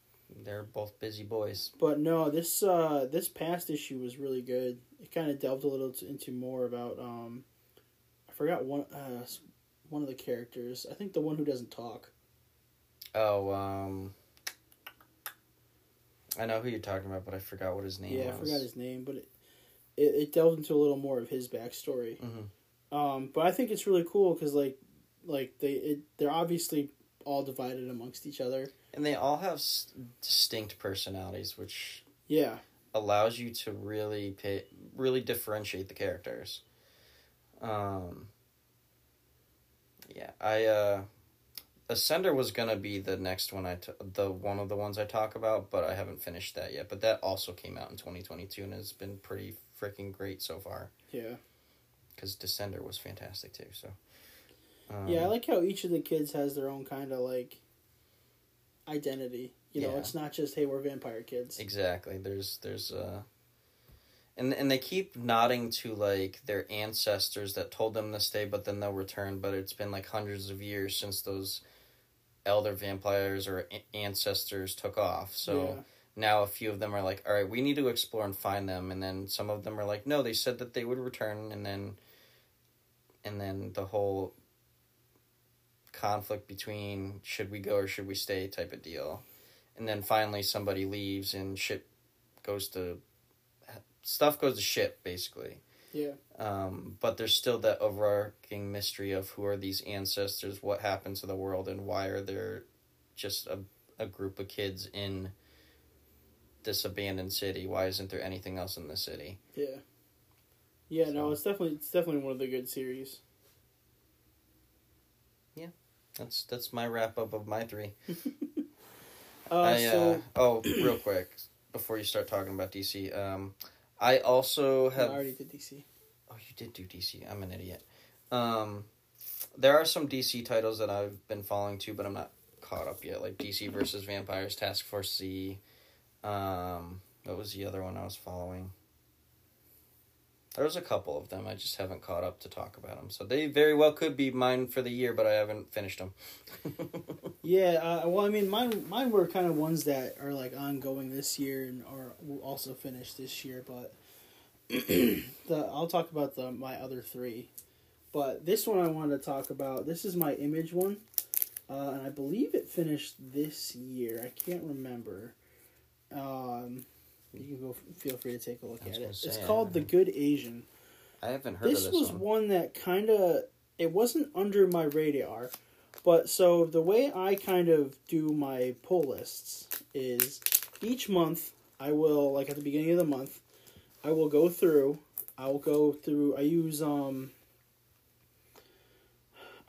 They're both busy boys. but no, this uh this past issue was really good. it kind of delved a little t- into more about um, I forgot one uh, one of the characters. I think the one who doesn't talk. Oh, um, I know who you're talking about, but I forgot what his name was. yeah, was. I forgot his name, but it, it it delved into a little more of his backstory. Mhm. Um, but I think it's really cool because like like they it, they're obviously all divided amongst each other. And they all have s- distinct personalities, which Yeah, allows you to really pay, really differentiate the characters. Um, yeah, I uh, Ascender was gonna be the next one I t- the one of the ones I talk about, but I haven't finished that yet. But that also came out in twenty twenty two and has been pretty freaking great so far. yeah, Because Descender was fantastic too. So. Um, yeah. I like how each of the kids has their own kind of like identity. You know, Yeah. it's not just hey we're vampire kids. Exactly. There's there's uh and and they keep nodding to like their ancestors that told them to stay but then they'll return, but it's been like hundreds of years since those elder vampires or ancestors took off. So Yeah. now a few of them are like, "All right, we need to explore and find them." And then some of them are like, "No, they said that they would return." And then and then the whole conflict between should we go or should we stay type of deal. And then finally somebody leaves and shit goes to stuff goes to shit basically. Yeah, Um, but there's still that overarching mystery of who are these ancestors, what happened to the world, and why are there just a, a group of kids in this abandoned city? Why isn't there anything else in the city? yeah, yeah. No, it's definitely it's definitely one of the good series. Yeah. That's that's my wrap up of my three. (laughs) Uh, I, so uh, oh, real quick before you start talking about DC, um, I also have. I already did DC. Oh, you did do DC. I'm an idiot. Um, there are some DC titles that I've been following too, but I'm not caught up yet. Like DC versus Vampires, Task Force Z. Um, what was the other one I was following? There was a couple of them. I just haven't caught up to talk about them. So they very well could be mine for the year, but I haven't finished them. (laughs) Yeah, uh, well, I mean, mine mine were kind of ones that are like ongoing this year and are will also finish this year. But (clears throat) the I'll talk about the my other three. But this one I wanted to talk about. This is my image one, uh, and I believe it finished this year. I can't remember. Um, you can go feel free to take a look at it. say, it's called The Good Asian I haven't heard this this was one. one that kind of it wasn't under my radar but so the way i kind of do my pull lists is each month i will like at the beginning of the month i will go through i will go through i use um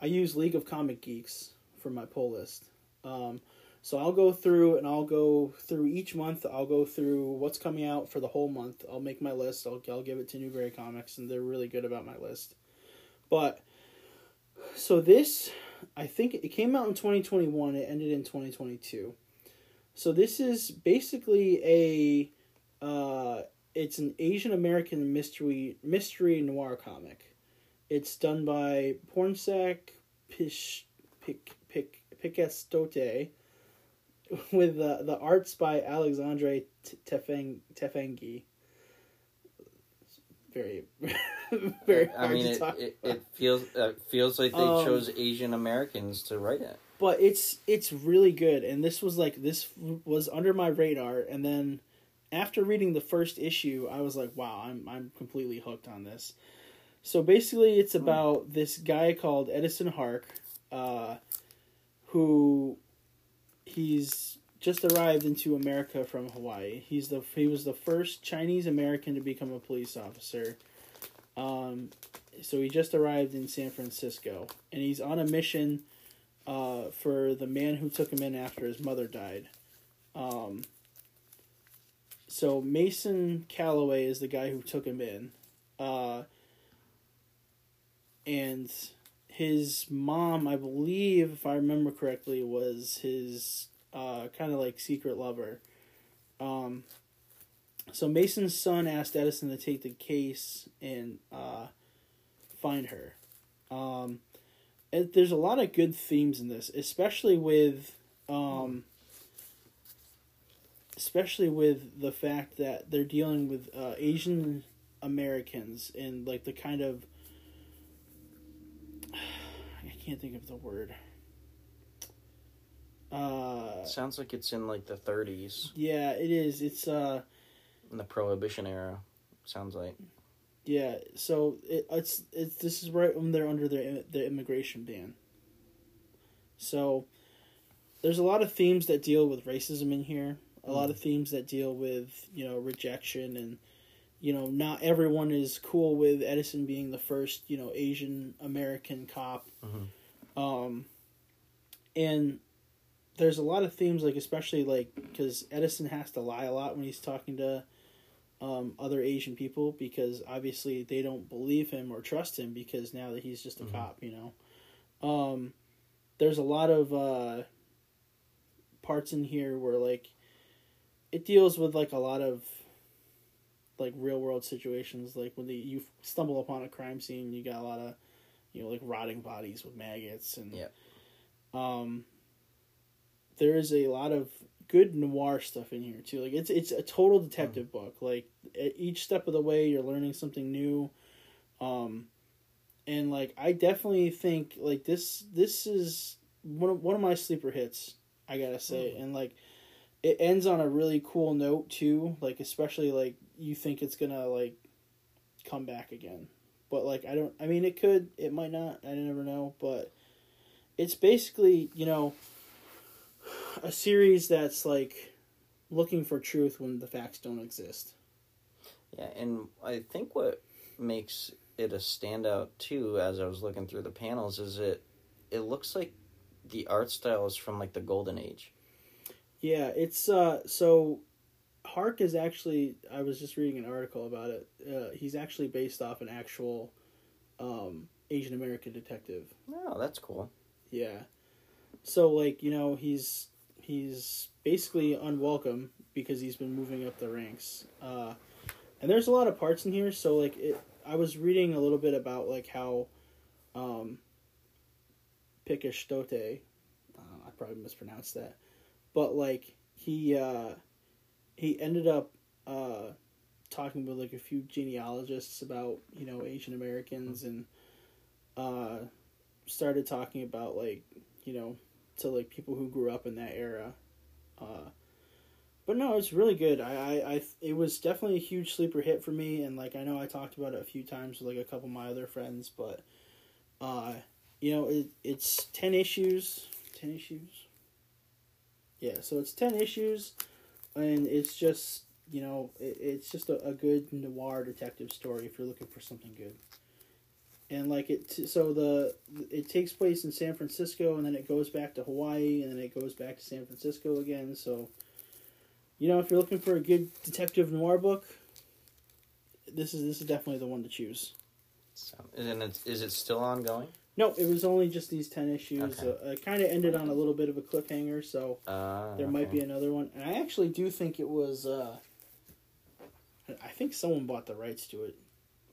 i use league of comic geeks for my pull list um so I'll go through and I'll go through each month. I'll go through what's coming out for the whole month. I'll make my list. I'll, I'll give it to Newbury Comics, and they're really good about my list. But so this, I think it came out in 2021. It ended in 2022. So this is basically a, uh, it's an Asian American mystery mystery noir comic. It's done by Pornsak Pish Pic Pic Picastote (laughs) with the the arts by Alexandre Tefeng Tefengi. Very, (laughs) very I hard mean, to it, talk. it, it feels uh, feels like they Um, chose Asian Americans to write it. but it's it's really good, and this was like this was under my radar, and then after reading the first issue, I was like, wow, I'm I'm completely hooked on this. So basically, it's about this guy called Edison Hark, uh, who he's just arrived into America from Hawaii. He's the he was the first Chinese American to become a police officer. Um, so he just arrived in San Francisco, and he's on a mission uh, for the man who took him in after his mother died. Um, so Mason Calloway is the guy who took him in, uh, and his mom, I believe, if I remember correctly, was his uh, kind of like secret lover. Um, so Mason's son asked Edison to take the case and uh, find her. Um, and there's a lot of good themes in this, especially with, um, especially with the fact that they're dealing with uh, Asian Americans and like the kind of (sighs) I can't think of the word. Uh, Sounds like it's in like the 30s, yeah, it is. It's uh, in the Prohibition era. Sounds like. yeah. So it, it's it's this is right when they're under their the immigration ban. So, there's a lot of themes that deal with racism in here. A lot of themes that deal with you know rejection and you know not everyone is cool with Edison being the first you know Asian American cop. Mhm. Um, and there's a lot of themes like especially like because Edison has to lie a lot when he's talking to um, other Asian people because obviously they don't believe him or trust him because now that he's just a Mhm. cop, you know. Um, there's a lot of uh, parts in here where like it deals with like a lot of like real world situations like when the, you stumble upon a crime scene you got a lot of you know like rotting bodies with maggots and Yeah. um there is a lot of good noir stuff in here too. Like it's it's a total detective book. Like at each step of the way you're learning something new. Um and like i definitely think like this this is one of, one of my sleeper hits i gotta say. And like it ends on a really cool note too. Like especially like you think it's gonna like come back again. But like i don't i mean it could it might not i never know. But it's basically you know a series that's like looking for truth when the facts don't exist Yeah, and I think what makes it a standout too, as I was looking through the panels, is it it looks like the art style is from like the golden age. Yeah, it's uh so Hark is actually I was just reading an article about it. Uh, he's actually based off an actual um Asian American detective. Oh, that's cool. Yeah. So like, you know, he's he's basically unwelcome because he's been moving up the ranks. Uh and there's a lot of parts in here, so like it I was reading a little bit about like how um uh, I probably mispronounced that. But like he uh he ended up uh talking with like a few genealogists about, you know, Asian Americans and uh started talking about like you know to like people who grew up in that era. Uh but no it's really good. I, I i it was definitely a huge sleeper hit for me and like i know i talked about it a few times with like a couple of my other friends but uh you know it, it's 10 issues. 10 issues? Yeah so it's 10 issues and it's just you know it, it's just a, a good noir detective story if you're looking for something good and like it so the it takes place in San Francisco and then it goes back to Hawaii and then it goes back to San Francisco again so you know if you're looking for a good detective noir book this is this is definitely the one to choose. So, and it's, is it still ongoing? no it was only just these 10 issues. Okay. uh, it kind of ended on a little bit of a cliffhanger so Uh, there might be another one. And I actually do think it was uh I think someone bought the rights to it.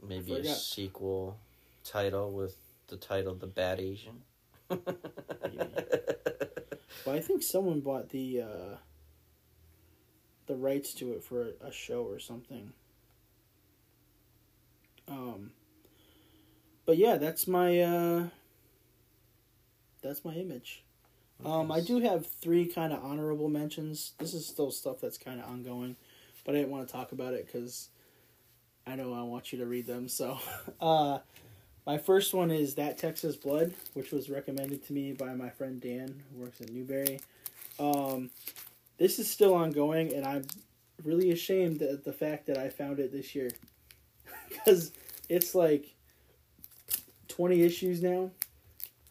Maybe a sequel title with the title "The Bad Asian." (laughs) But I think someone bought the uh, the rights to it for a, a show or something. Um, but yeah, that's my uh, that's my image. Um, I do have three kind of honorable mentions. This is still stuff that's kind of ongoing, but I didn't want to talk about it because I know I want you to read them. So, (laughs) uh, my first one is That Texas Blood, which was recommended to me by my friend Dan, who works at Newbury. Um, this is still ongoing, and I'm really ashamed at the fact that I found it this year (laughs) because it's like 20 issues now,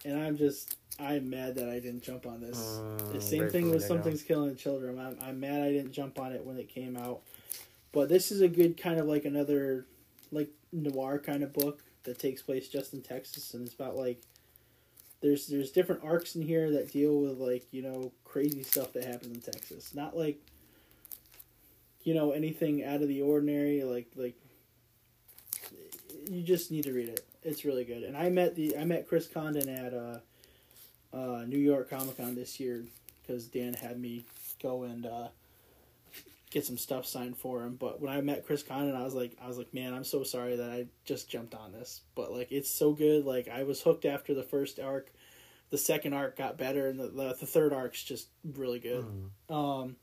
and I'm just I'm mad that I didn't jump on this. Mm, The same thing with. Something's Killing the Children. I'm, I'm mad I didn't jump on it when it came out. But this is a good kind of like another like noir kind of book that takes place just in Texas and it's about like there's there's different arcs in here that deal with like, you know, crazy stuff that happens in Texas. Not like you know, anything out of the ordinary like like you just need to read it. It's really good. And I met the I met Chris Condon at uh uh, New York Comic Con this year because Dan had me go and uh, get some stuff signed for him. But when I met Chris Condon, I was like, I was like, man, I'm so sorry that I just jumped on this. But like, it's so good. Like I was hooked after the first arc. The second arc got better, and the the, the third arc's just really good. Um,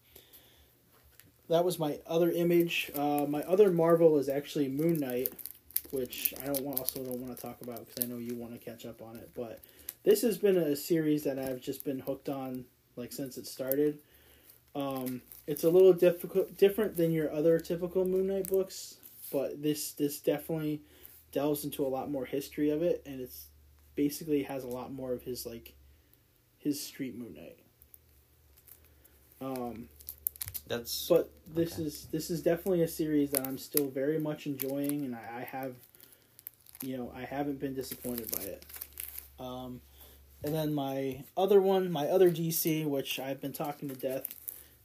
that was my other image. Uh, my other Marvel is actually Moon Knight, which I don't want, also don't want to talk about because I know you want to catch up on it. But this has been a series that I've just been hooked on like since it started. Um, it's a little difficult, different than your other typical Moon Knight books, but this this definitely delves into a lot more history of it, and it's basically has a lot more of his like his street Moon Knight. Um, That's but this Okay. is this is definitely a series that I'm still very much enjoying, and I, I have, you know, I haven't been disappointed by it. Um, and then my other one, my other DC, which I've been talking to death,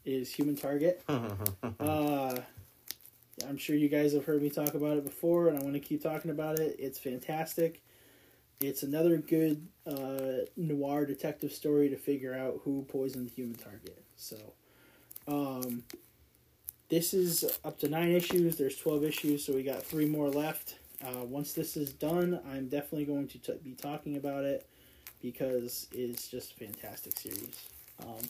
is Human Target. (laughs) Uh, I'm sure you guys have heard me talk about it before, and I want to keep talking about it. It's fantastic. It's another good uh, noir detective story to figure out who poisoned the human target. So, um, this is up to nine issues. There's 12 issues, so we got three more left. Uh, once this is done, I'm definitely going to t- be talking about it because it's just a fantastic series. Um,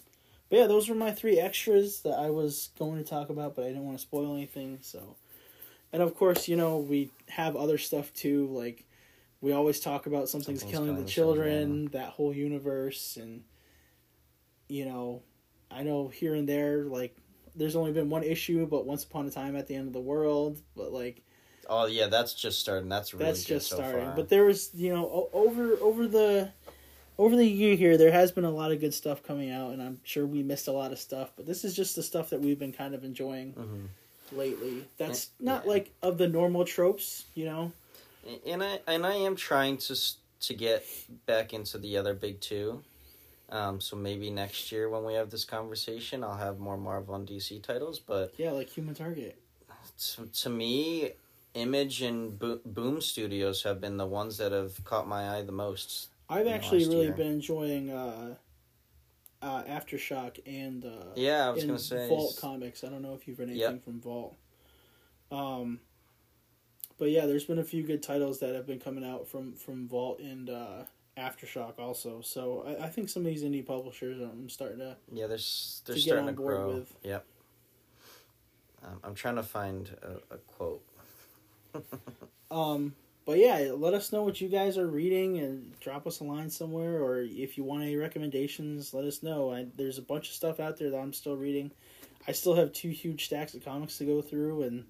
but yeah, those were my three extras that I was going to talk about, but I didn't want to spoil anything. So, and of course, you know, we have other stuff too. Like we always talk about something's, Something's killing the children, that whole universe, and you know, I know here and there, like there's only been one issue, but once upon a time at the end of the world, but like oh yeah, that's just starting. That's really that's just so starting. far. But there was, you know, o- over over the over the year here, there has been a lot of good stuff coming out, and I'm sure we missed a lot of stuff. But this is just the stuff that we've been kind of enjoying Mhm. lately. That's Yeah. not like of the normal tropes, you know. and I and I am trying to to get back into the other big two. Um, so maybe next year when we have this conversation, I'll have more Marvel and DC titles. But Yeah, like Human Target. to, to me, Image and Bo- Boom Studios have been the ones that have caught my eye the most. I've actually really year. been enjoying uh, uh, Aftershock and uh, Yeah, I was gonna say Vault Comics. I don't know if you've read Yep. anything from Vault. Um, but yeah, there's been a few good titles that have been coming out from from Vault and uh, Aftershock also. So I, I think some of these indie publishers I'm starting to. Yeah, they're they're to get starting on to board grow. with. Yep. Um, I'm trying to find a, a quote. (laughs) Um, but yeah, let us know what you guys are reading and drop us a line somewhere, or if you want any recommendations, let us know. I, there's a bunch of stuff out there that I'm still reading. I still have two huge stacks of comics to go through, and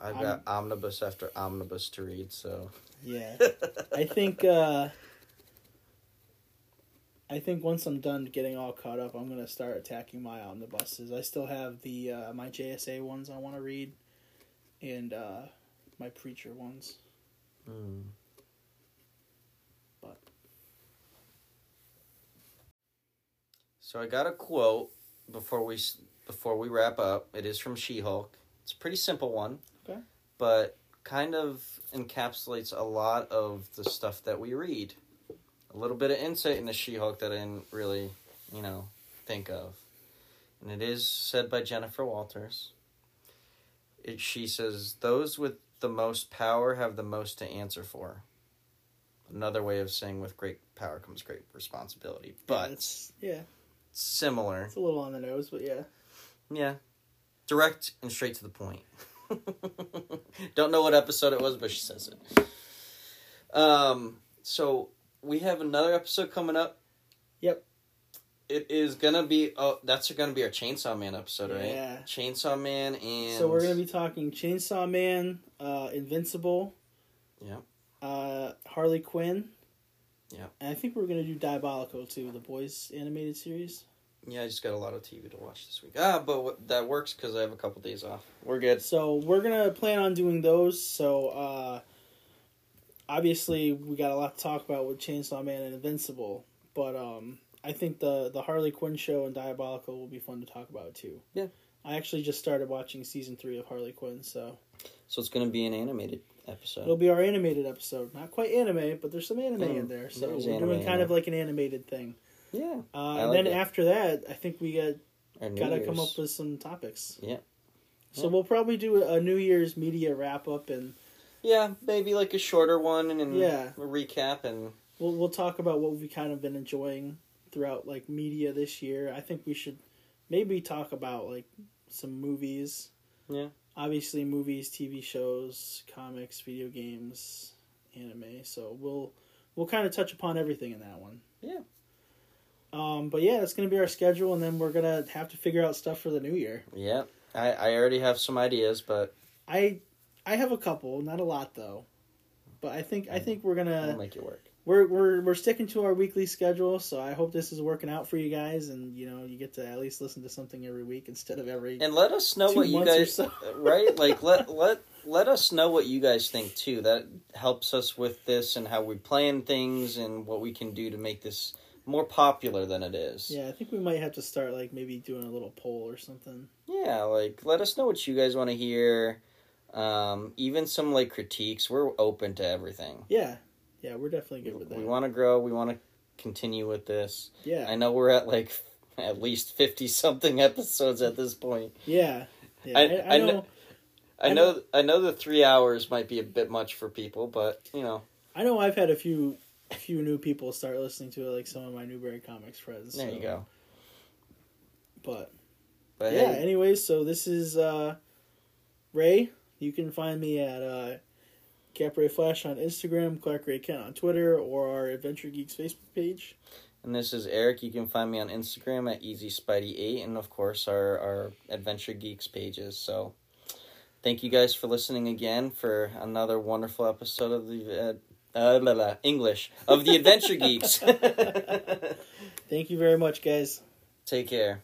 I've I'm- got omnibus after omnibus to read, so yeah, (laughs) I think uh, I think once I'm done getting all caught up, I'm gonna start attacking my omnibuses. I still have the uh, my JSA ones I want to read, and uh, my preacher ones. Hmm. But- So I got a quote before we before we wrap up. It is from She-Hulk. It's a pretty simple one. Okay. But kind of encapsulates a lot of the stuff that we read. A little bit of insight into She-Hulk that I didn't really, you know, think of. And it is said by Jennifer Walters. It, she says, "Those with the most power have the most to answer for." Another way of saying with great power comes great responsibility. But it's yeah, similar. it's a little on the nose, but yeah. Yeah. Direct and straight to the point. (laughs) Don't know what episode it was, but she says it. Um, so we have another episode coming up. It is gonna be oh that's gonna be our Chainsaw Man episode, right? Yeah. Chainsaw Man and So we're gonna be talking Chainsaw Man, uh, Invincible, Yeah. uh, Harley Quinn. Yeah. And I think we're gonna do Diabolical too, the boys animated series. Yeah, I just got a lot of TV to watch this week. Ah, but that works because I have a couple days off. We're good. So we're gonna plan on doing those. So uh, obviously we got a lot to talk about with Chainsaw Man and Invincible, but um, I think the the Harley Quinn show and Diabolical will be fun to talk about too. Yeah. I actually just started watching season three of Harley Quinn, so So it's gonna be an animated episode. it'll be our animated episode. Not quite anime, but there's some anime Mm, in there. So we're doing in kind of like an animated thing. yeah. Uh, and like then it. after that, I think we got gotta come up with some topics. Yeah. So Yeah. we'll probably do a New Year's media wrap up, and Yeah, maybe like a shorter one and, and Yeah. a recap and we'll we'll talk about what we've kind of been enjoying throughout like media this year. I think we should maybe talk about like some movies. Yeah. Obviously, movies, TV shows, comics, video games, anime. So we'll we'll kind of touch upon everything in that one. Yeah. Um, but yeah, it's gonna be our schedule, and then we're gonna have to figure out stuff for the new year. yeah. I, I already have some ideas, but I I have a couple, not a lot though. But I think I think we're gonna I'll make it work. We're we're we're sticking to our weekly schedule, so I hope this is working out for you guys, and you know you get to at least listen to something every week instead of every. And let us know what you guys so. right? (laughs) Like let let let us know what you guys think too. That helps us with this and how we plan things and what we can do to make this more popular than it is. Yeah, I think we might have to start like maybe doing a little poll or something. Yeah, like let us know what you guys want to hear. Um, even some like critiques. We're open to everything. Yeah, yeah, we're definitely good with that. We want to grow. We want to continue with this. yeah, I know we're at like at least fifty something (laughs) episodes at this point. yeah, yeah. I- I, I, I know. kn- I I know. I know the three hours might be a bit much for people, but you know, I know. I've had a few a few new people start listening to it, like some of my Newbury Comics friends. there so- you go. But But yeah. hey, Anyways, so this is uh, Ray. You can find me at uh, Capray Flash on Instagram, Clark Ray Kent on Twitter, or our Adventure Geeks Facebook page. and this is Eric. You can find me on Instagram at EasySpidey8, and of course our our Adventure Geeks pages. So, thank you guys for listening again for another wonderful episode of the uh, uh, la, la, English of the Adventure Geeks. (laughs) (laughs) Thank you very much, guys. Take care.